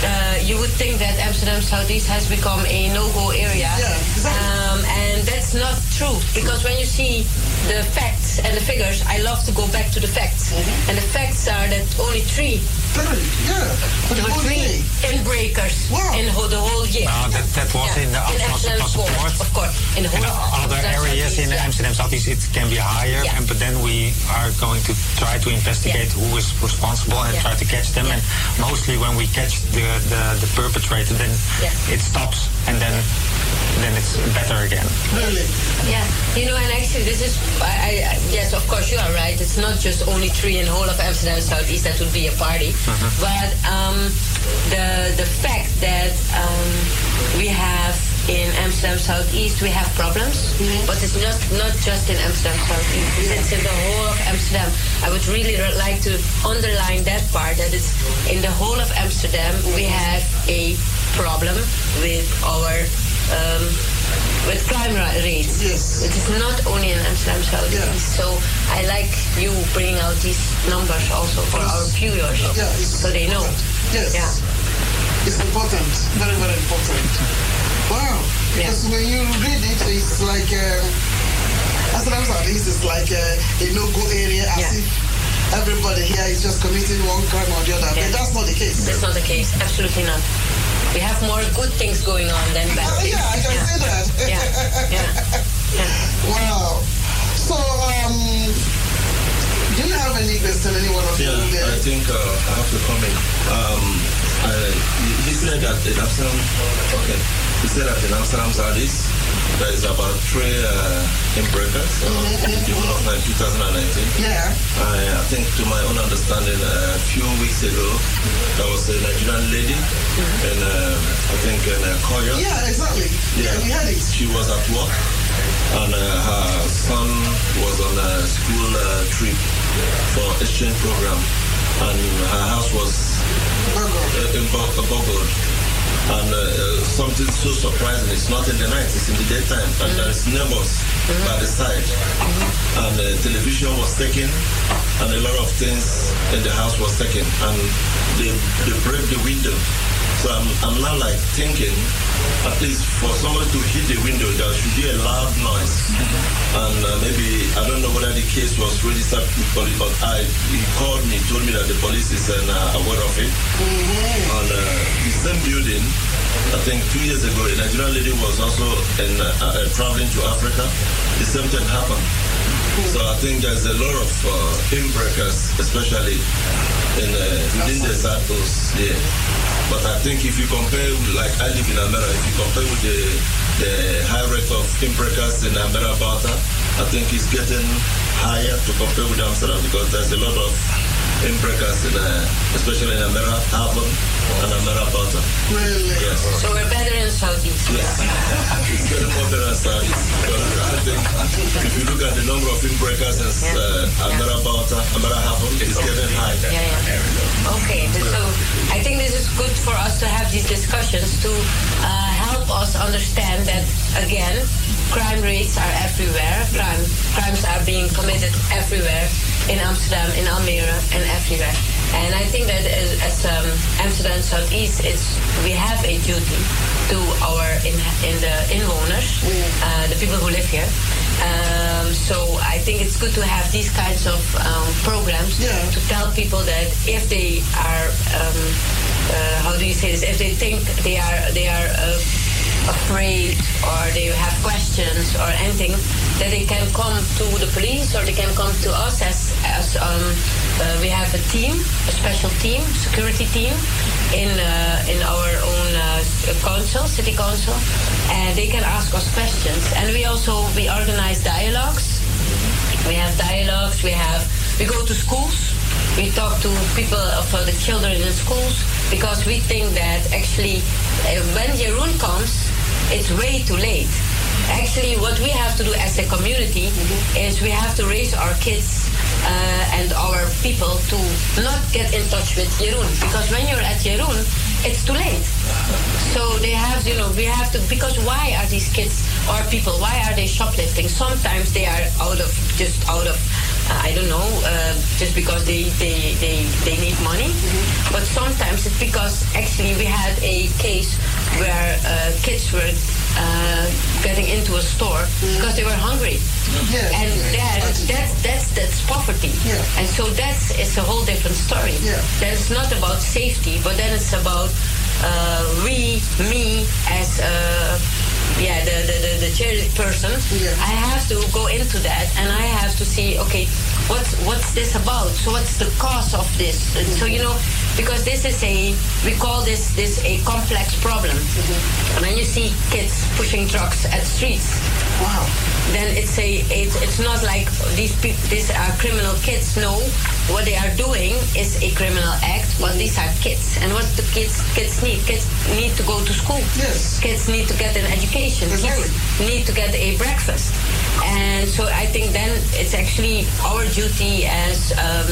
uh, you would think that Amsterdam Southeast has become a no-go area, Yeah, um, and that's not true. Because when you see the facts and the figures, I love to go back to the facts, and the facts are that only three. There were three inbreakers in ho- the whole year. No, that, that was in the in Amsterdam Amsterdamse Poort. Of course, in the In whole other areas in Amsterdam Southeast, it can be higher, and but then we are going to try to investigate who is responsible and Yeah. try to catch them. And mostly when we catch the, the, the perpetrator, then it stops, and then then it's better again. Really? Yeah, you know, and actually, this is, I, I, yes, of course, you are right. It's not just only three in the whole of Amsterdam Southeast that would be a party, but um, the the fact that um, we have in Amsterdam Southeast we have problems, but it's not not just in Amsterdam Southeast. It's in the whole of Amsterdam. I would really like to underline that part that it's in the whole of Amsterdam we have a problem with our um, with crime rates. Yes. It is not only in Amsterdam Southeast. So I like you bringing out these numbers also for our viewers, Yeah, so they know. Yes. Yeah. It's important. Very, very important. Wow. Because when you read it, it's like, uh, Amsterdam Southeast is like uh, a no-go area as if everybody here is just committing one crime or the other. But that's not the case. That's not the case. Absolutely not. We have more good things going on than bad things. Yeah, I can say that. Yeah. Wow. So, um, do you have any question, any one of you Yeah. I think uh, I have to comment. Um, I, he said that in Amsterdam, okay, he said that in Amsterdam Southeast, there is about three uh, inbreakers in the whole of uh, 2019. Yeah. I, I think to my own understanding, uh, a few weeks ago, there was a Nigerian lady in, uh, I think, in uh, Koyo. Yeah, exactly. Yeah, we had it. She was at work, and uh, her son was on a school uh, trip for exchange program, and her house was in Bo- uh, Bogor. And uh, something so surprising, it's not in the night, it's in the daytime, and there's neighbors by the side. And uh, television was taken, and a lot of things in the house was taken, and they, they break the window. So I'm, I'm now like thinking, at least for somebody to hit the window, there should be a loud noise. And uh, maybe, I don't know whether the case was registered with police, but I, he called me, told me that the police is uh, aware of it. And uh, the same building, I think two years ago, a Nigerian lady was also in, uh, uh, traveling to Africa. The same thing happened. So I think there's a lot of uh, inbreakers, especially in uh, within the circles there. But I think if you compare, like I live in Almere, if you compare with the, the high rate of inbreakers in Almere, I think it's getting higher to compare with Amsterdam because there's a lot of inbreakers in, uh, especially in Almere, Haven and Almere. Really? Yes. So we're better in Southeast. Yes. more better than Southeast. Because I think if you look at the number of inbreakers in uh, Almere, Almere Haven, it's getting high. Yeah, yeah. Okay, so I think this is good for us to have these discussions to uh, help us understand that again, crime rates are everywhere. Crime, crimes are being committed everywhere in Amsterdam, in Almere, and everywhere. And I think that as, as um, Amsterdam Southeast, it's we have a duty to our in, in the inwoners, uh, the people who live here, Um, so I think it's good to have these kinds of um, programs to tell people that if they are, um, uh, how do you say this? If they think they are they are uh, afraid or they have questions or anything, that they can come to the police or they can come to us as as um, uh, we have a team, a special team, security team in uh, in our own uh, council, city council, and they can ask us questions. And we also we organize dialogues. We have dialogues. We have we go to schools. We talk to people of uh, the children in schools because we think that actually uh, when Jeroen comes, it's way too late. Actually, what we have to do as a community is we have to raise our kids uh, and our people to not get in touch with Jeroen because when you're at Jeroen, it's too late. So they have, you know, we have to because why are these kids or people why are they shoplifting? Sometimes they are out of just out of uh, I don't know, uh, just because they, they, they, they need money. But sometimes it's because actually we had a case where uh, kids were uh, getting into a store because they were hungry. and then that's, that's, that's poverty. And so that's it's a whole different story. Then it's not about safety, but then it's about uh, we, me, as uh, yeah, the, the, the, the charity person, I have to go into that and I have to see, okay, what's what's this about? So what's the cause of this? And so you know, because this is a we call this this a complex problem. Mm-hmm. When you see kids pushing trucks at streets, wow, then it's a it's, it's not like these people these are criminal kids. No, what they are doing is a criminal act, but these are kids. And what the kids kids need? Kids need to go to school. Yes. Kids need to get an education. Kids need to get a breakfast. And so I think then it's actually our duty as um,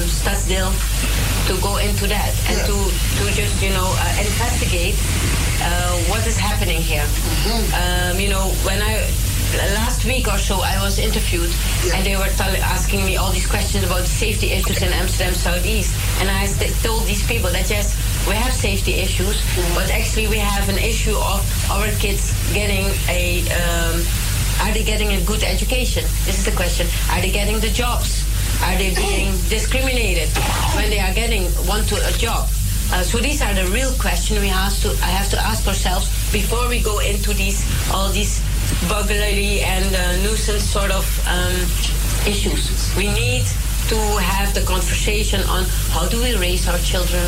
to go into that and to, to just, you know, uh, investigate uh, what is happening here. Um, you know, when I last week or so I was interviewed and they were tell- asking me all these questions about safety issues in Amsterdam Southeast. And I st- told these people that yes we have safety issues but actually we have an issue of our kids getting a um, are they getting a good education? This is the question. Are they getting the jobs? Are they being discriminated when they are getting one to a job? Uh, so these are the real questions we have to I have to ask ourselves before we go into these all these burglary and uh, nuisance sort of um, issues. We need to have the conversation on how do we raise our children,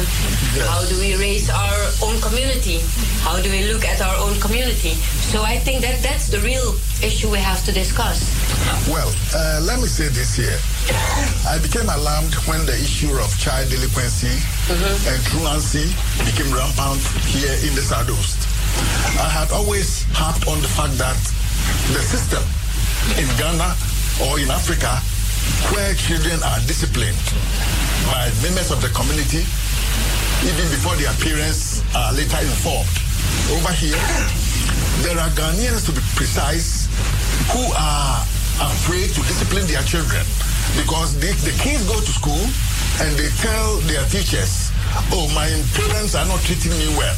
how do we raise our own community, how do we look at our own community. So I think that that's the real issue we have to discuss. Well, uh, let me say this here. I became alarmed when the issue of child delinquency and truancy became rampant here in the Southeast. I had always harped on the fact that the system in Ghana or in Africa where children are disciplined by members of the community even before their parents are later informed. Over here, there are Ghanaians, to be precise, who are afraid to discipline their children because the, the kids go to school and they tell their teachers, oh, my parents are not treating me well.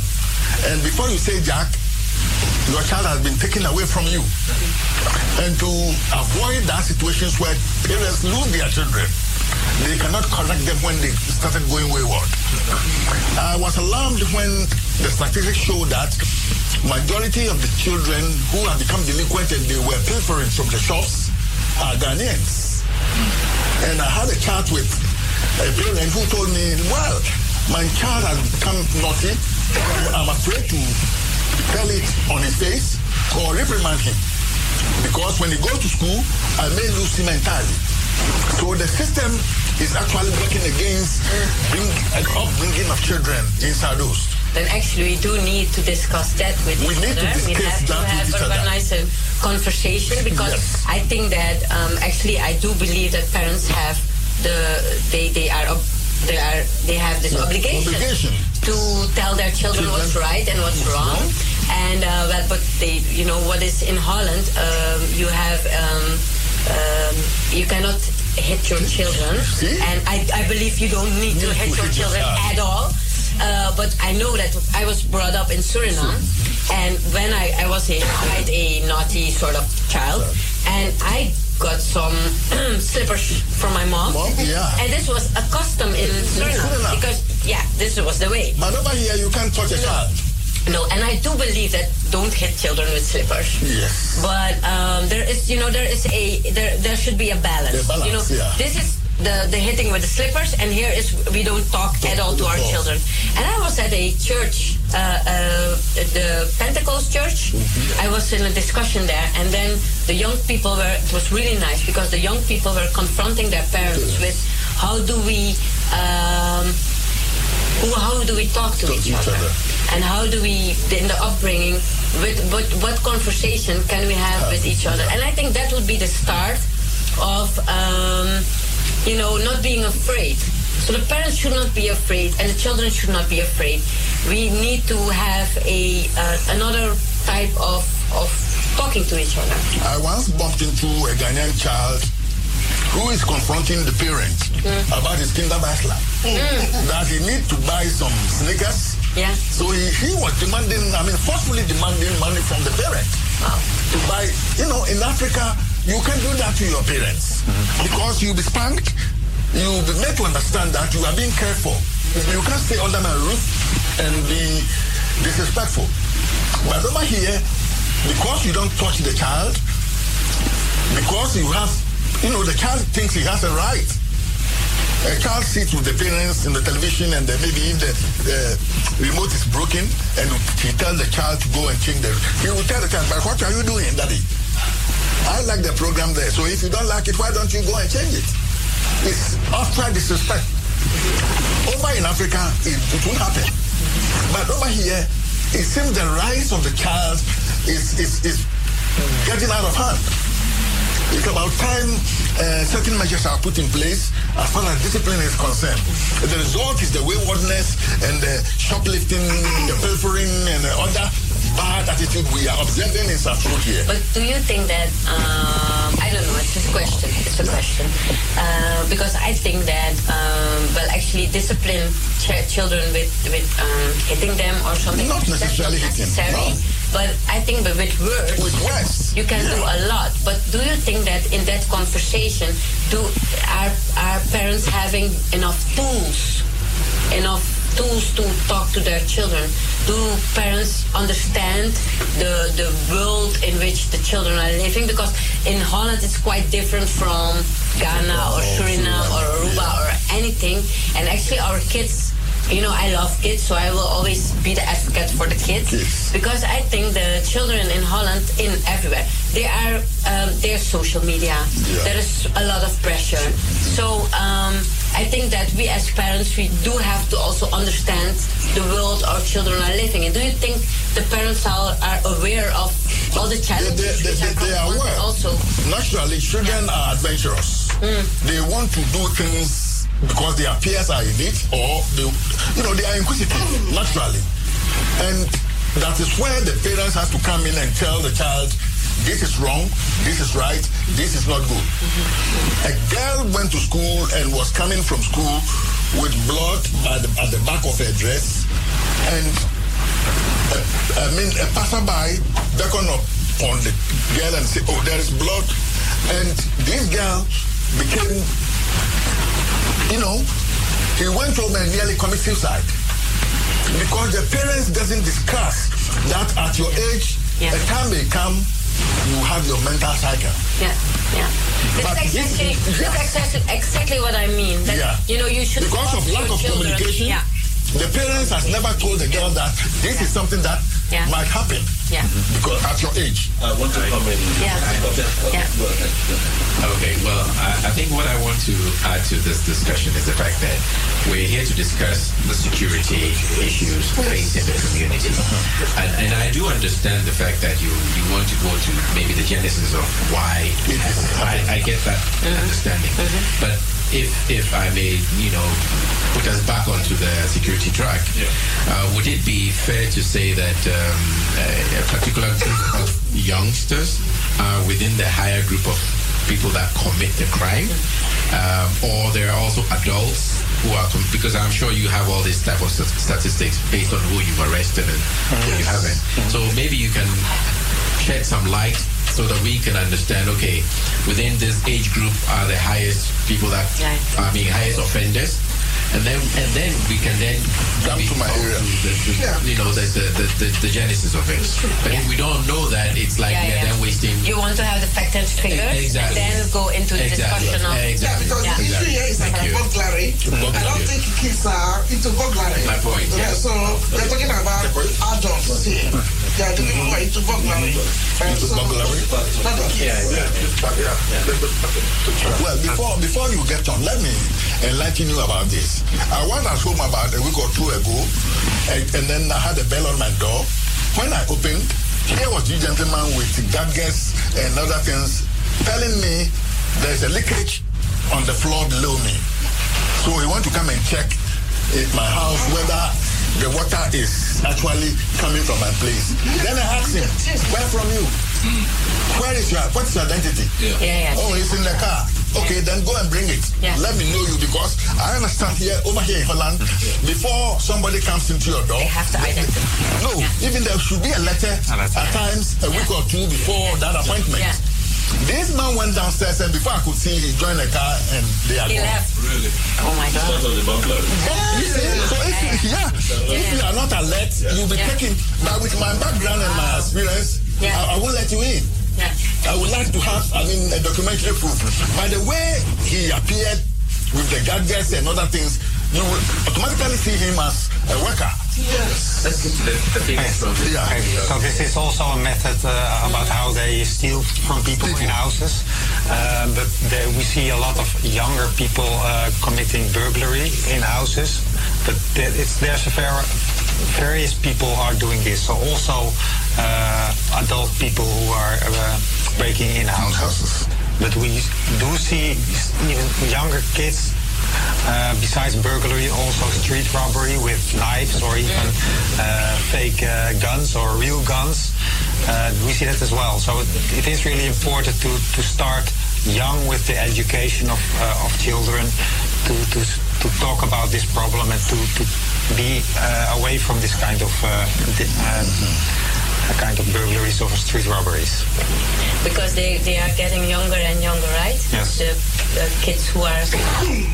And before you say, Jack, your child has been taken away from you. And to avoid that situations where parents lose their children, they cannot correct them when they started going wayward. I was alarmed when the statistics show that majority of the children who have become delinquent and they were pilfering from the shops are Ghanaians. And I had a chat with a parent who told me, well, my child has become naughty. I'm afraid to tell it on his face or reprimand him. Because when he goes to school, I may lose him entirely. So the system is actually working against bring, upbringing of children in Southeast. Then actually we do need to discuss that with We each need to other. we have to have organize a conversation because I think that um, actually I do believe that parents have the they they are ob- they are they have this obligation, obligation. to tell their children, what's right and what's wrong. And uh, well, but they you know what is in Holland um, you have um, um, you cannot hit your children. And I, I believe you don't need to hit your children at all. Uh, but I know that I was brought up in Suriname, and when I, I was a quite a naughty sort of child, and I got some slippers from my mom. yeah. And this was a custom in Suriname because yeah, this was the way. But over here, you can't touch a child. No, and I do believe that don't hit children with slippers. Yes. But um, there is, you know, there is a there there should be a balance. A balance, you know, yeah. this is the the hitting with the slippers, and here is we don't talk at all to our children. And I was at a church, uh, uh, the Pentecost church. Mm-hmm. I was in a discussion there, and then the young people were. It was really nice because the young people were confronting their parents with how do we. Um, how do we talk to each, other? and how do we in the upbringing with what, what conversation can we have with each other and i think that would be the start of um, you know not being afraid so the parents should not be afraid and the children should not be afraid we need to have a uh, another type of of talking to each other I once bumped into a Ghanaian child who is confronting the parents about his kinderbijslag. That he need to buy some sneakers. Yeah. So he, he was demanding, I mean, forcefully demanding money from the parents to buy. You know, in Africa, you can do that to your parents because you'll be spanked. You'll be made to understand that you are being careful. You can't stay under my roof and be disrespectful. But over here, because you don't touch the child, because you have, you know, the child thinks he has a right. A child sits with the parents in the television, and then maybe if the, the remote is broken, and he tells the child to go and change the. He will tell the child, "But what are you doing, daddy? I like the program there. So if you don't like it, why don't you go and change it? It's outright disrespect. Over in Africa, it, it won't happen. But over here, it seems the rise of the child is, is, is getting out of hand. It's about time uh, certain measures are put in place as far as discipline is concerned. The result is the waywardness and the shoplifting, the pilfering, and the other bad attitude we are observing in South here. But do you think that um, I don't know? It's a question. It's a question uh, because I think that um, well, actually, discipline ch- children with with um, hitting them or something. Not necessarily not hitting, necessary. no. But I think with words, With words, you can do a lot. But do you think that in that conversation, do are are parents having enough tools, enough tools to talk to their children? Do parents understand the the world in which the children are living? Because in Holland it's quite different from Ghana or Suriname or Aruba or anything. And actually, our kids. You know, I love kids, so I will always be the advocate for the kids Yes. because I think the children in Holland, in everywhere, they are um, there's social media. Yeah. There is a lot of pressure. So um, I think that we as parents we do have to also understand the world our children are living in. Do you think the parents are, are aware of all the challenges they, they, they, they are aware. also? Naturally, children are adventurous. They want to do things because their peers are in it, or they, you know, they are inquisitive naturally, and that is where the parents have to come in and tell the child, this is wrong, this is right, this is not good. A girl went to school and was coming from school with blood at the, at the back of her dress, and uh, I mean, a passerby beckoned up on the girl and said, "Oh, there is blood," and this girl became, you know, he went home and nearly committed suicide because the parents doesn't discuss that at your age, Yeah. a time may come, you have your mental cycle. Yeah, yeah. This is exactly, yeah. exactly, exactly what I mean. That, Yeah. You know, you should Because of lack of children. communication, Yeah, the parents has never told the girl that this is something that Yeah. might happen yeah, because at your age. I want to comment. yeah, yeah. Okay, well, I, I think what I want to add to this discussion is the fact that we're here to discuss the security issues facing the community. And, and I do understand the fact that you, you want to go to maybe the genesis of why it happened. I, I get that mm-hmm. understanding. Mm-hmm. But if, if I may, you know, put us back onto the security track, uh, would it be fair to say that um, a, a particular group of youngsters are within the higher group of people that commit the crime, um, or there are also adults who are com- because I'm sure you have all these type of st- statistics based on who you've arrested and who you haven't. So maybe you can shed some light so that we can understand. Okay, within this age group are the highest people that are being highest offenders. And then, and then we can then come to my area. The, the, You know, the, the, the, the, the genesis of it. But if we don't know that, it's like Yeah, we're yeah. then wasting. You want to have the fact and figures Exactly. and then go into the Exactly. discussion of Exactly. Because the issue here is Thank about you. burglary. I don't think kids are into burglary. My point, Yeah, yeah. so we're talking about adults here. They are talking about into burglary. Into burglary? Not the kids. Well, before before you get on, let me enlighten you about this. I was at home about a week or two ago, and, and then I had a bell on my door. When I opened, here was the gentleman with gadgets and other things telling me there's a leakage on the floor below me. So he want to come and check my house whether the water is actually coming from my place. Then I asked him, where from you? Where is your, what's your identity? Yeah, yeah. Oh, it's in the car. Okay, then go and bring it. Yeah. Let me know you because I understand here, over here in Holland, before somebody comes into your door, They have to identify. no, even there should be a letter at times a week or two before that appointment. Yeah. This man went downstairs and before I could see, he joined the car and they are He gone. left. Really? Oh my God. You see? So if you, yeah, if you are not alert, you'll be Yeah. taken. But with my background and my experience, Yeah. I, I won't let you in. Yeah. I would like to have, I mean, a documentary proof. By the way he appeared with the gadgets and other things, you will automatically see him as a worker. Yes. Let's get to the, the figures from this. Yeah. Okay, so this is also a method uh, about how they steal from people in houses. Uh, but there, we see a lot of younger people uh, committing burglary in houses. But there, it's, there's a fair, various people are doing this. So also uh, adult people who are uh, breaking in houses. But we do see even younger kids uh, besides burglary, also street robbery with knives or even uh, fake uh, guns or real guns. Uh, we see that as well. So it, it is really important to, to start young with the education of, uh, of children to, to, to talk about this problem and to, to be away from this kind of di- uh, kind of burglaries or street robberies. Because they, they are getting younger and younger, right? Yes. The, the kids who are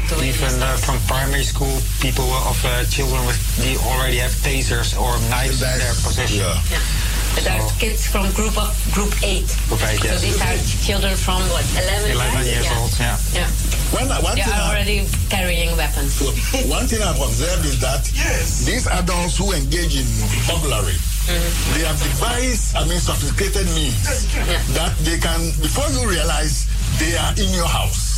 doing Even uh, from primary school, people of uh, children with the already have tasers or knives in their possession. Yeah. But there are kids from group of group eight. Group eight, So these are children from what, 11? 11 right? years yeah. old, yeah. Yeah. One, one They thing are I- already carrying weapons. One thing I've observed is that these adults who engage in burglary, mm-hmm. they have devised, I mean, sophisticated means that they can, before you realize, they are in your house.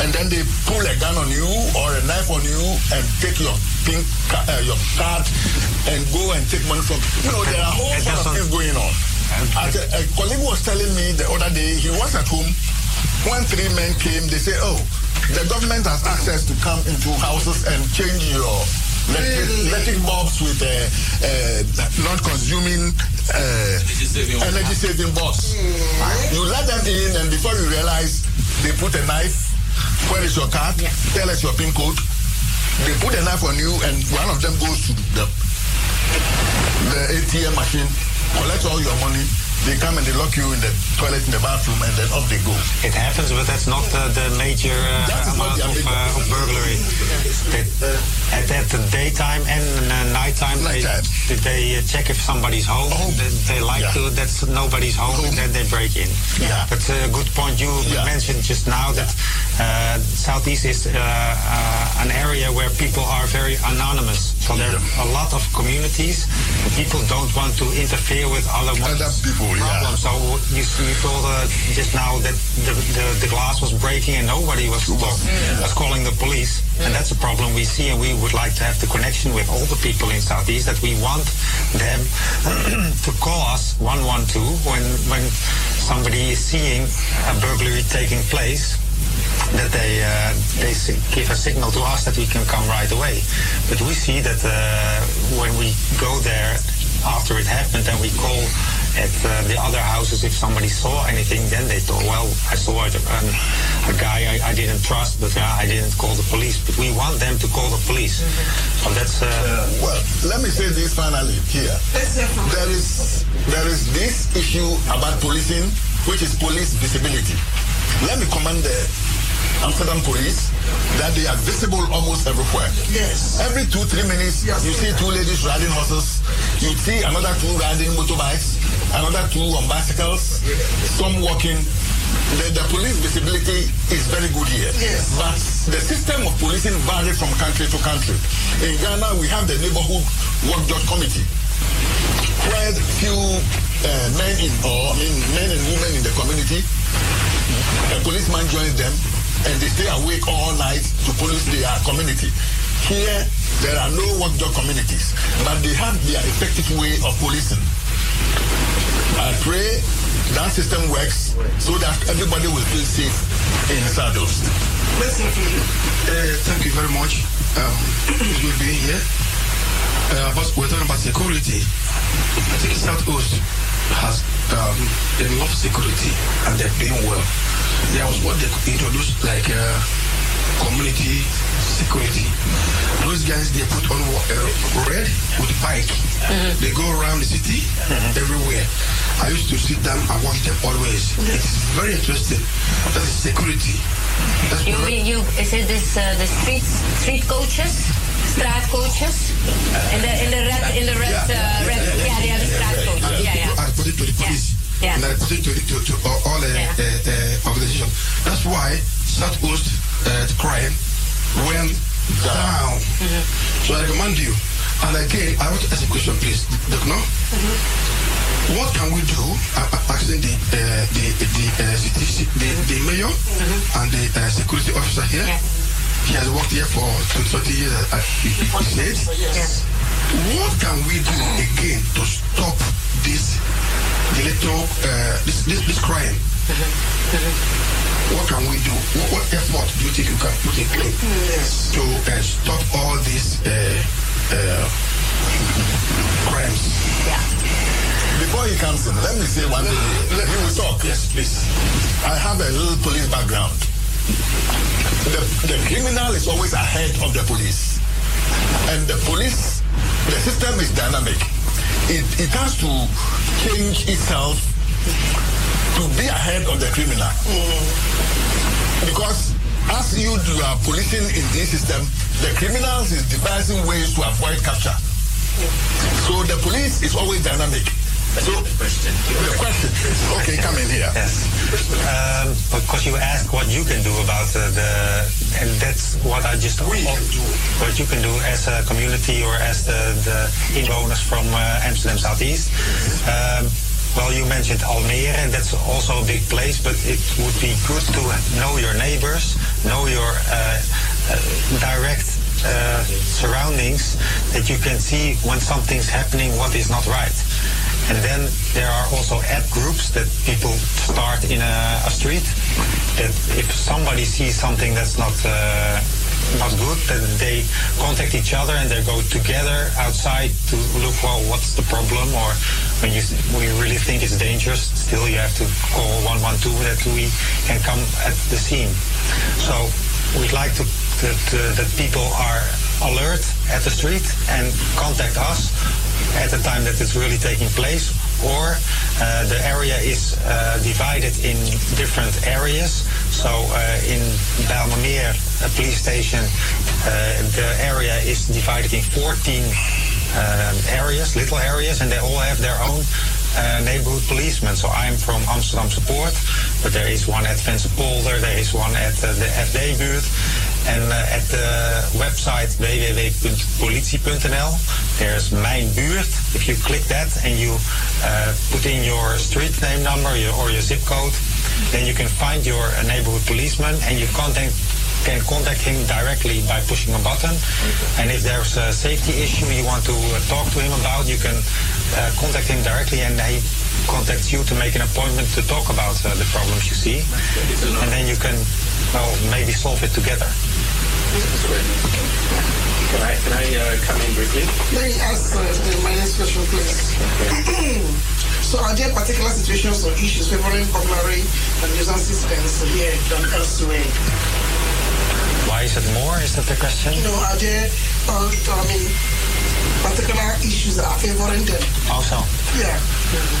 And then they pull a gun on you or a knife on you and take your pink ca- uh, your card and go and take money from. You know, there are a whole lot of things going on. As a, a colleague was telling me the other day, he was at home. When three men came, they say, "Oh, the government has access to come into houses and change your electric, electric bulbs with uh, uh, non-consuming uh, energy saving bulbs. You let them in, and before you realize, they put a knife. Where is your card? Tell us your PIN code. They put a knife on you, and one of them goes to the the ATM machine, collect all your money. They come and they lock you in the toilet in the bathroom, and then off they go. It happens, but that's not uh, the major uh, That is not amount the of, uh, of burglary. They, at, at the daytime and uh, nighttime, they, they uh, check if somebody's home. They, they like to, that's nobody's home, and then they break in. Yeah. That's a good point you mentioned just now that uh, Southeast is uh, uh, an area where people are very anonymous. So there are a lot of communities. People don't want to interfere with other, people, yeah. So you, you told uh, just now that the, the, the glass was breaking and nobody was, was, was calling the police. And that's a problem we see, and we would like to have the connection with all the people in Southeast that we want them to call us 112 when when somebody is seeing a burglary taking place that they uh, they give a signal to us that we can come right away. But we see that uh, when we go there after it happened and we call at uh, the other houses if somebody saw anything, then they thought, well, I saw it, um, a guy I, I didn't trust, but uh, I didn't call the police. But we want them to call the police. So that's. Uh, Well, let me say this finally here. There is there is this issue about policing, which is police visibility. Let me commend the Amsterdam police that they are visible almost everywhere. Yes. Every two, three minutes, you see two ladies riding horses. You see another two riding motorbikes, another two on bicycles, some walking. The, the police visibility is very good here. Yes. But the system of policing varies from country to country. In Ghana, we have the neighborhood watchdog committee, where few uh, men in, or I mean, men and women in the community, a policeman joins them, and they stay awake all night to police their community. Here, there are no watchdog communities, but they have their effective way of policing. I pray that system works so that everybody will feel safe in Southwest. Basically, uh, thank you very much. Um, it's good being here. Uh, but we're talking about security. I think Southcoast has um, enough security and they're doing well. There was what they introduced like uh, community security. Those guys they put on uh, red with bike. They go around the city everywhere. I used to sit down and watch them always. It's very interesting. That is security. That's You, you, is it this, uh, the street, street coaches? Straat coaches? In the, in the red, in the red, uh, red, yeah, they have the straat coaches. Yeah, yeah. I report it to the police. Yeah. And I report it to, to, to all, all uh, Yeah. uh, uh, organizations. That's why Southcoast uh, crime went down. So I recommend you. And again, I want to ask a question, please. Doc, no? What can we do? I'm I'm asking the uh, the the, uh, city, the the mayor and the uh, security officer here. He has worked here for 20 years. Uh, he, he said. Yes. What can we do again to stop this the little uh, this, this this crime? What can we do? What, what effort do you think you can put in place to uh, stop all these uh, uh, crimes? Before he comes in, let me say one thing. here. He will talk. Yes, please. I have a little police background. The, the criminal is always ahead of the police. And the police, the system is dynamic. It, it has to change itself to be ahead of the criminal. Because as you do are policing in this system, the criminals is devising ways to avoid capture. So the police is always dynamic. So question. The question. Okay, come in here. Yes. Um, because you asked what you can do about uh, the, and that's what I just we can do. What you can do as a community or as the, the inwoners from uh, Amsterdam Southeast. Um, well, you mentioned Almere, and that's also a big place, but it would be good to know your neighbors, know your uh, uh, direct uh, surroundings, that you can see when something's happening, what is not right. And then there are also app groups that people start in a, a street. That if somebody sees something that's not uh, not good, then they contact each other and they go together outside to look well what's the problem or when you you really think it's dangerous, still you have to call 112 that we can come at the scene. So we'd like to that, uh, that people are alert at the street and contact us at the time that it's really taking place or uh, the area is uh, divided in different areas. So uh, in uh, police station, uh, the area is divided in 14 um, areas, little areas, and they all have their own uh, neighborhood policemen. So I'm from Amsterdamse Poort, but there is one at Venserpolder, there is one at uh, the FD buurt. And uh, at the website www.politie.nl, there's Mijn Buurt. If you click that and you uh, put in your street name number your, or your zip code, then you can find your uh, neighborhood policeman and you contact can contact him directly by pushing a button. And if there's a safety issue you want to uh, talk to him about, you can uh, contact him directly and he contacts you to make an appointment to talk about uh, the problems you see. And then you can, well, maybe solve it together. Can I, can I uh, come in briefly? Let me ask uh, the- my next question, please. so, are there particular situations or issues favoring burglary and nuisance incidents here than elsewhere? Why is it more? Is that the question? You know, are there, uh, I mean, particular issues that are favoring them? Also. Yeah.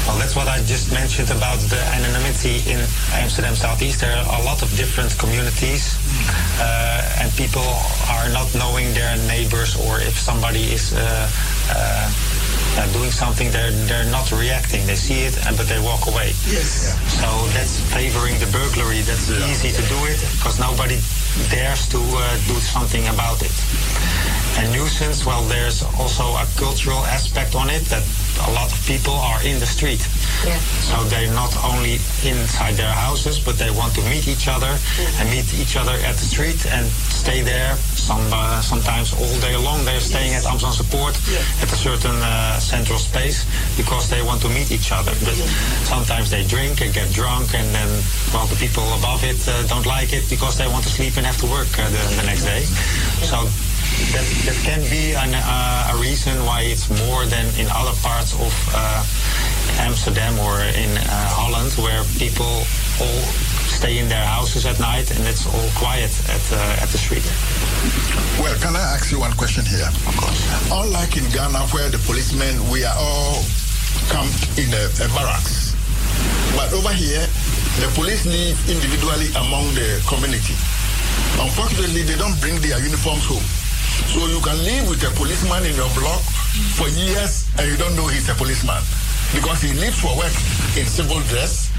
Well, that's what I just mentioned about the anonymity in Amsterdam Southeast. There are a lot of different communities, uh, and people are not knowing their neighbors, or if somebody is uh, uh, uh, doing something, they're they're not reacting. They see it, and but they walk away. Yes. So that's favoring the burglary. That's easy to do it because nobody dares to uh, do something about it. And nuisance, well, there's also a cultural aspect on it that a lot of people are in the street. Yeah. So they're not only inside their houses, but they want to meet each other and meet each other at the street and stay there. Some uh, sometimes all day long they're staying at Amsterdamse Poort at a certain uh, central space because they want to meet each other. But sometimes they drink and get drunk, and then well the people above it uh, don't like it because they want to sleep and have to work uh, the, the next day. So that, that can be an, uh, a reason why it's more than in other parts of uh, Amsterdam or in uh, Holland, where people all stay in their houses at night and it's all quiet at uh, at the street. Well, can I ask you one question here? Of course. Unlike in Ghana, where the policemen, we are all camped in a, a barracks. But over here, the police live individually among the community. Unfortunately, they don't bring their uniforms home. So you can live with a policeman in your block for years and you don't know he's a policeman because he lives for work in civil dress.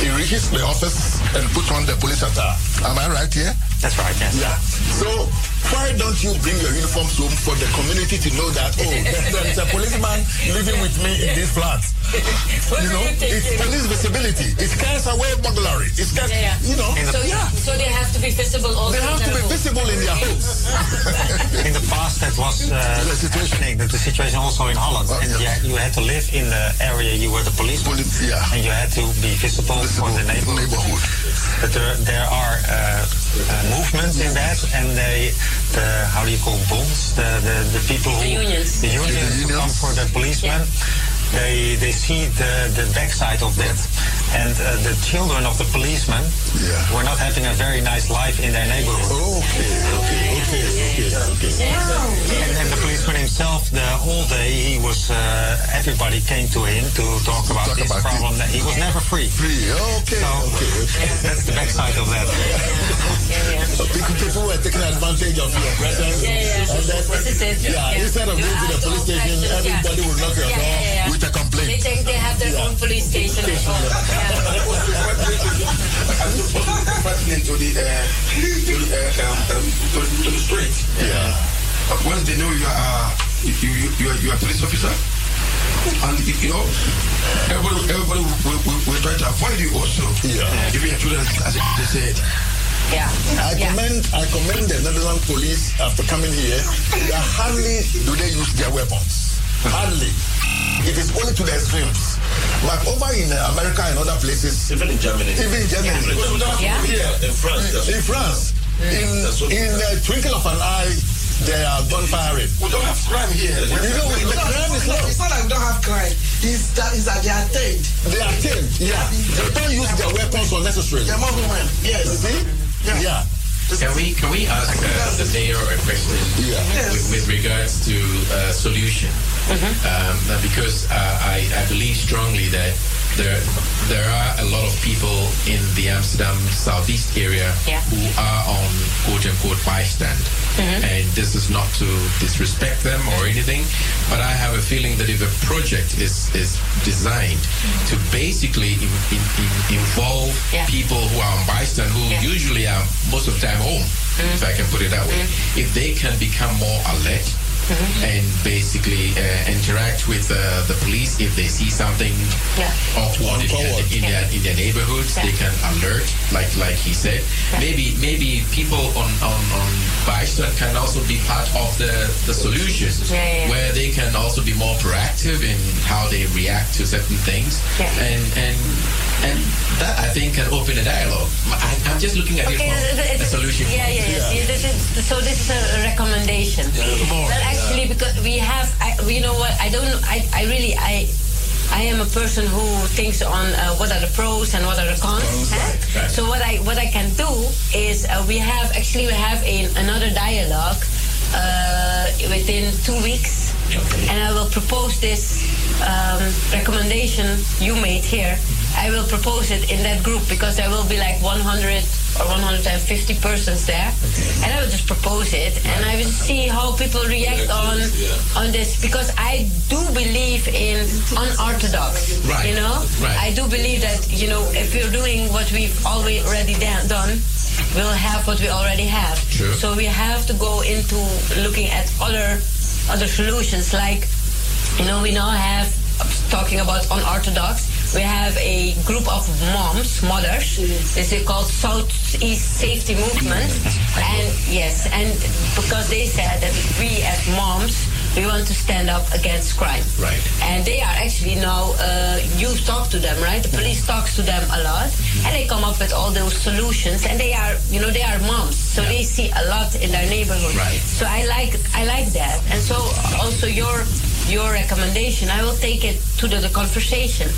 He reaches the office and puts on the police attire. Am I right here? That's right, yes. Yeah. So why don't you bring your uniforms home for the community to know that, oh, there- there is a policeman living with me in this flat? You know, it's police visibility. It scares away burglary. It scares, Yeah, yeah. you know. So, yeah. so they have to be visible also. They have to be visible in their homes. In the past, that was uh, the situation. The, the situation also in Holland, and yeah, you had to live in the area you were the policeman, Police, yeah. and you had to be visible, for the neighborhood. But there, there are uh, uh, movements in that, and they, the how do you call bonds? The the, the people who The unions. the unions who come for the policemen. They, they see the, the backside of that. And uh, the children of the policemen were not having a very nice life in their neighborhood. Okay, okay, okay, okay, okay. And, and the policeman himself, the whole day, he was, uh, everybody came to him to talk about Talk this about problem. it. He was never free. Free, okay, okay, okay. That's the backside of that. So people, people were taking advantage of your presence. Yeah, yeah. And then, This is it. Yeah, Yeah. instead of going to the police station, everybody would knock your Yeah, door yeah, yeah. With a They think they have their own police station. at home. Pertinent to the, to the, to, to the street. Yeah. But once they know you are, uh, you, you, you, are, you are a police officer, and you you know, everybody, everybody will, will, will try to avoid you also. Yeah. Even your children, as they said. Yeah. I commend I commend the Netherlands police after coming here. They hardly do they use their weapons. Hardly. It is only to the extremes. But over in uh, America and other places, Even in Germany. even in Germany, Yeah. yeah, In France. that's- in France, in in the twinkle of an eye, they are gunfiring. We don't have crime here. You know, the crime is low. It's not like we don't have crime. It's that, it's that they are tamed. They are tamed. Yeah, they don't use their weapons unnecessarily. They're more human. Yes. You see? Yeah. Can we can we ask uh, the mayor a question Yeah. with, with regards to uh, solution? Um, because uh, I, I believe strongly that there there are a lot of people in the Amsterdam southeast area Yeah. who are on quote unquote bijstand, and this is not to disrespect them or anything, but I have a feeling that if a project is is designed to basically in, in, in involve Yeah. people who are on bijstand who Yeah. usually are most of the time home, if I can put it that way. If they can become more alert and basically uh, interact with uh, the police if they see something Yeah. awkward in, their, in, their, in their neighborhoods, they can alert, like like he said. Maybe maybe people on, on, on bijstand can also be part of the, the solution, Yeah, yeah, yeah. where they can also be more proactive in how they react to certain things, Yeah. and and and that I think can open a dialogue. I, I'm just looking at it Okay, from it- a it- solution. Yeah, point. yeah, yeah. See, this is, so this is a recommendation. more, Well, actually, because we have, I, you know what? I don't. I, I really, I, I am a person who thinks on uh, what are the pros and what are the cons. huh? So what I what I can do is uh, we have actually we have a, another dialogue uh, within two weeks, and I will propose this um, recommendation you made here I will propose it in that group because there will be like 100 or 150 persons there, and I will just propose it, and I will see how people react on on this because I do believe in unorthodox. Right. You know, Right. I do believe that you know if we're doing what we've already done, we'll have what we already have. True. So we have to go into looking at other other solutions like you know, we now have, talking about unorthodox, we have a group of moms, mothers. Mm-hmm. This is called Southeast Safety Movement. And yes, and because they said that we as moms, we want to stand up against crime. Right. And they are actually now, uh, you talk to them, right? The police mm-hmm. talks to them a lot. Mm-hmm. And they come up with all those solutions. And they are, you know, they are moms. So they see a lot in their neighborhood. Right. So I like, I like that. And so also your your recommendation, I will take it to the, the conversation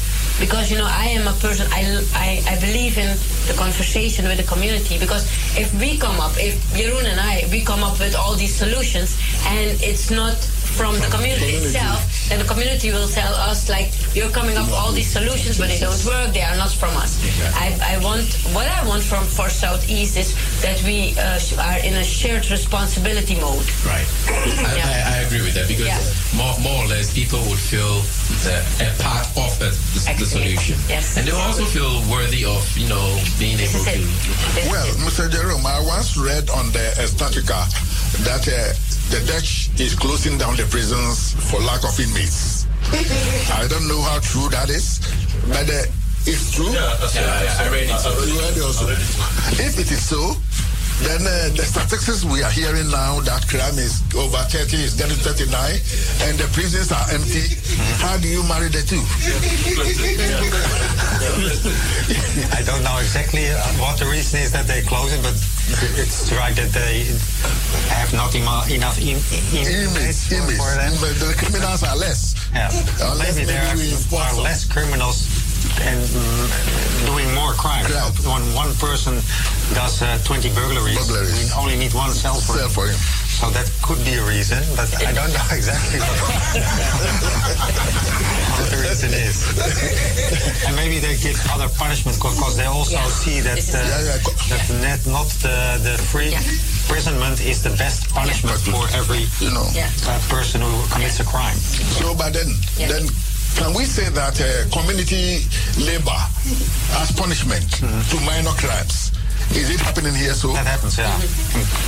because you know I am a person I, I I believe in the conversation with the community because if we come up, if Jeroen and I we come up with all these solutions and it's not from the community itself, then the community will tell us like you're coming up with all these solutions but they don't work, they are not from us. I, I want what I want from for Southeast is that we uh, are in a shared responsibility mode. Right. I, I, I agree with that because Yeah. more, more or less people would feel the, a part of the, the, the solution. Yes. And they will also feel worthy of, you know, being able to. Well, Mr. Jerome, I once read on the Estatica that uh, the Dutch is closing down the prisons for lack of inmates. I don't know how true that is, but uh, it's true. Yeah, that's Yeah, right. yeah, I read it. You read it also. If it is so, then uh, the statistics we are hearing now that crime is over 30, is getting 39, and the prisons are empty. How do you marry the two? I don't know exactly uh, what the reason is that they close it, but it's right that they have not enough in, in, Inmates, for, them. But the criminals are less. Yeah. Unless Maybe there maybe are, are less criminals and mm, doing more crime. So when one person does uh, 20 burglaries, we only need one cell for, Cell for him. So that could be a reason, but I don't know exactly what, what the reason is. and maybe they give other punishment because they also Yeah. see that This is- uh, that net, not the, the free imprisonment is the best punishment for every You know. uh, person who commits a crime. So, but then, then can we say that uh, community labor as punishment to minor crimes? Is it happening here? So that happens, yeah.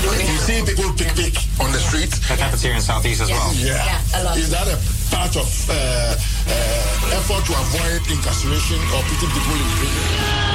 You see people pick pick on the street. That happens here in Southeast as well. Yeah. Yeah, a lot. Is that a part of uh, uh, effort to avoid incarceration or putting people in prison?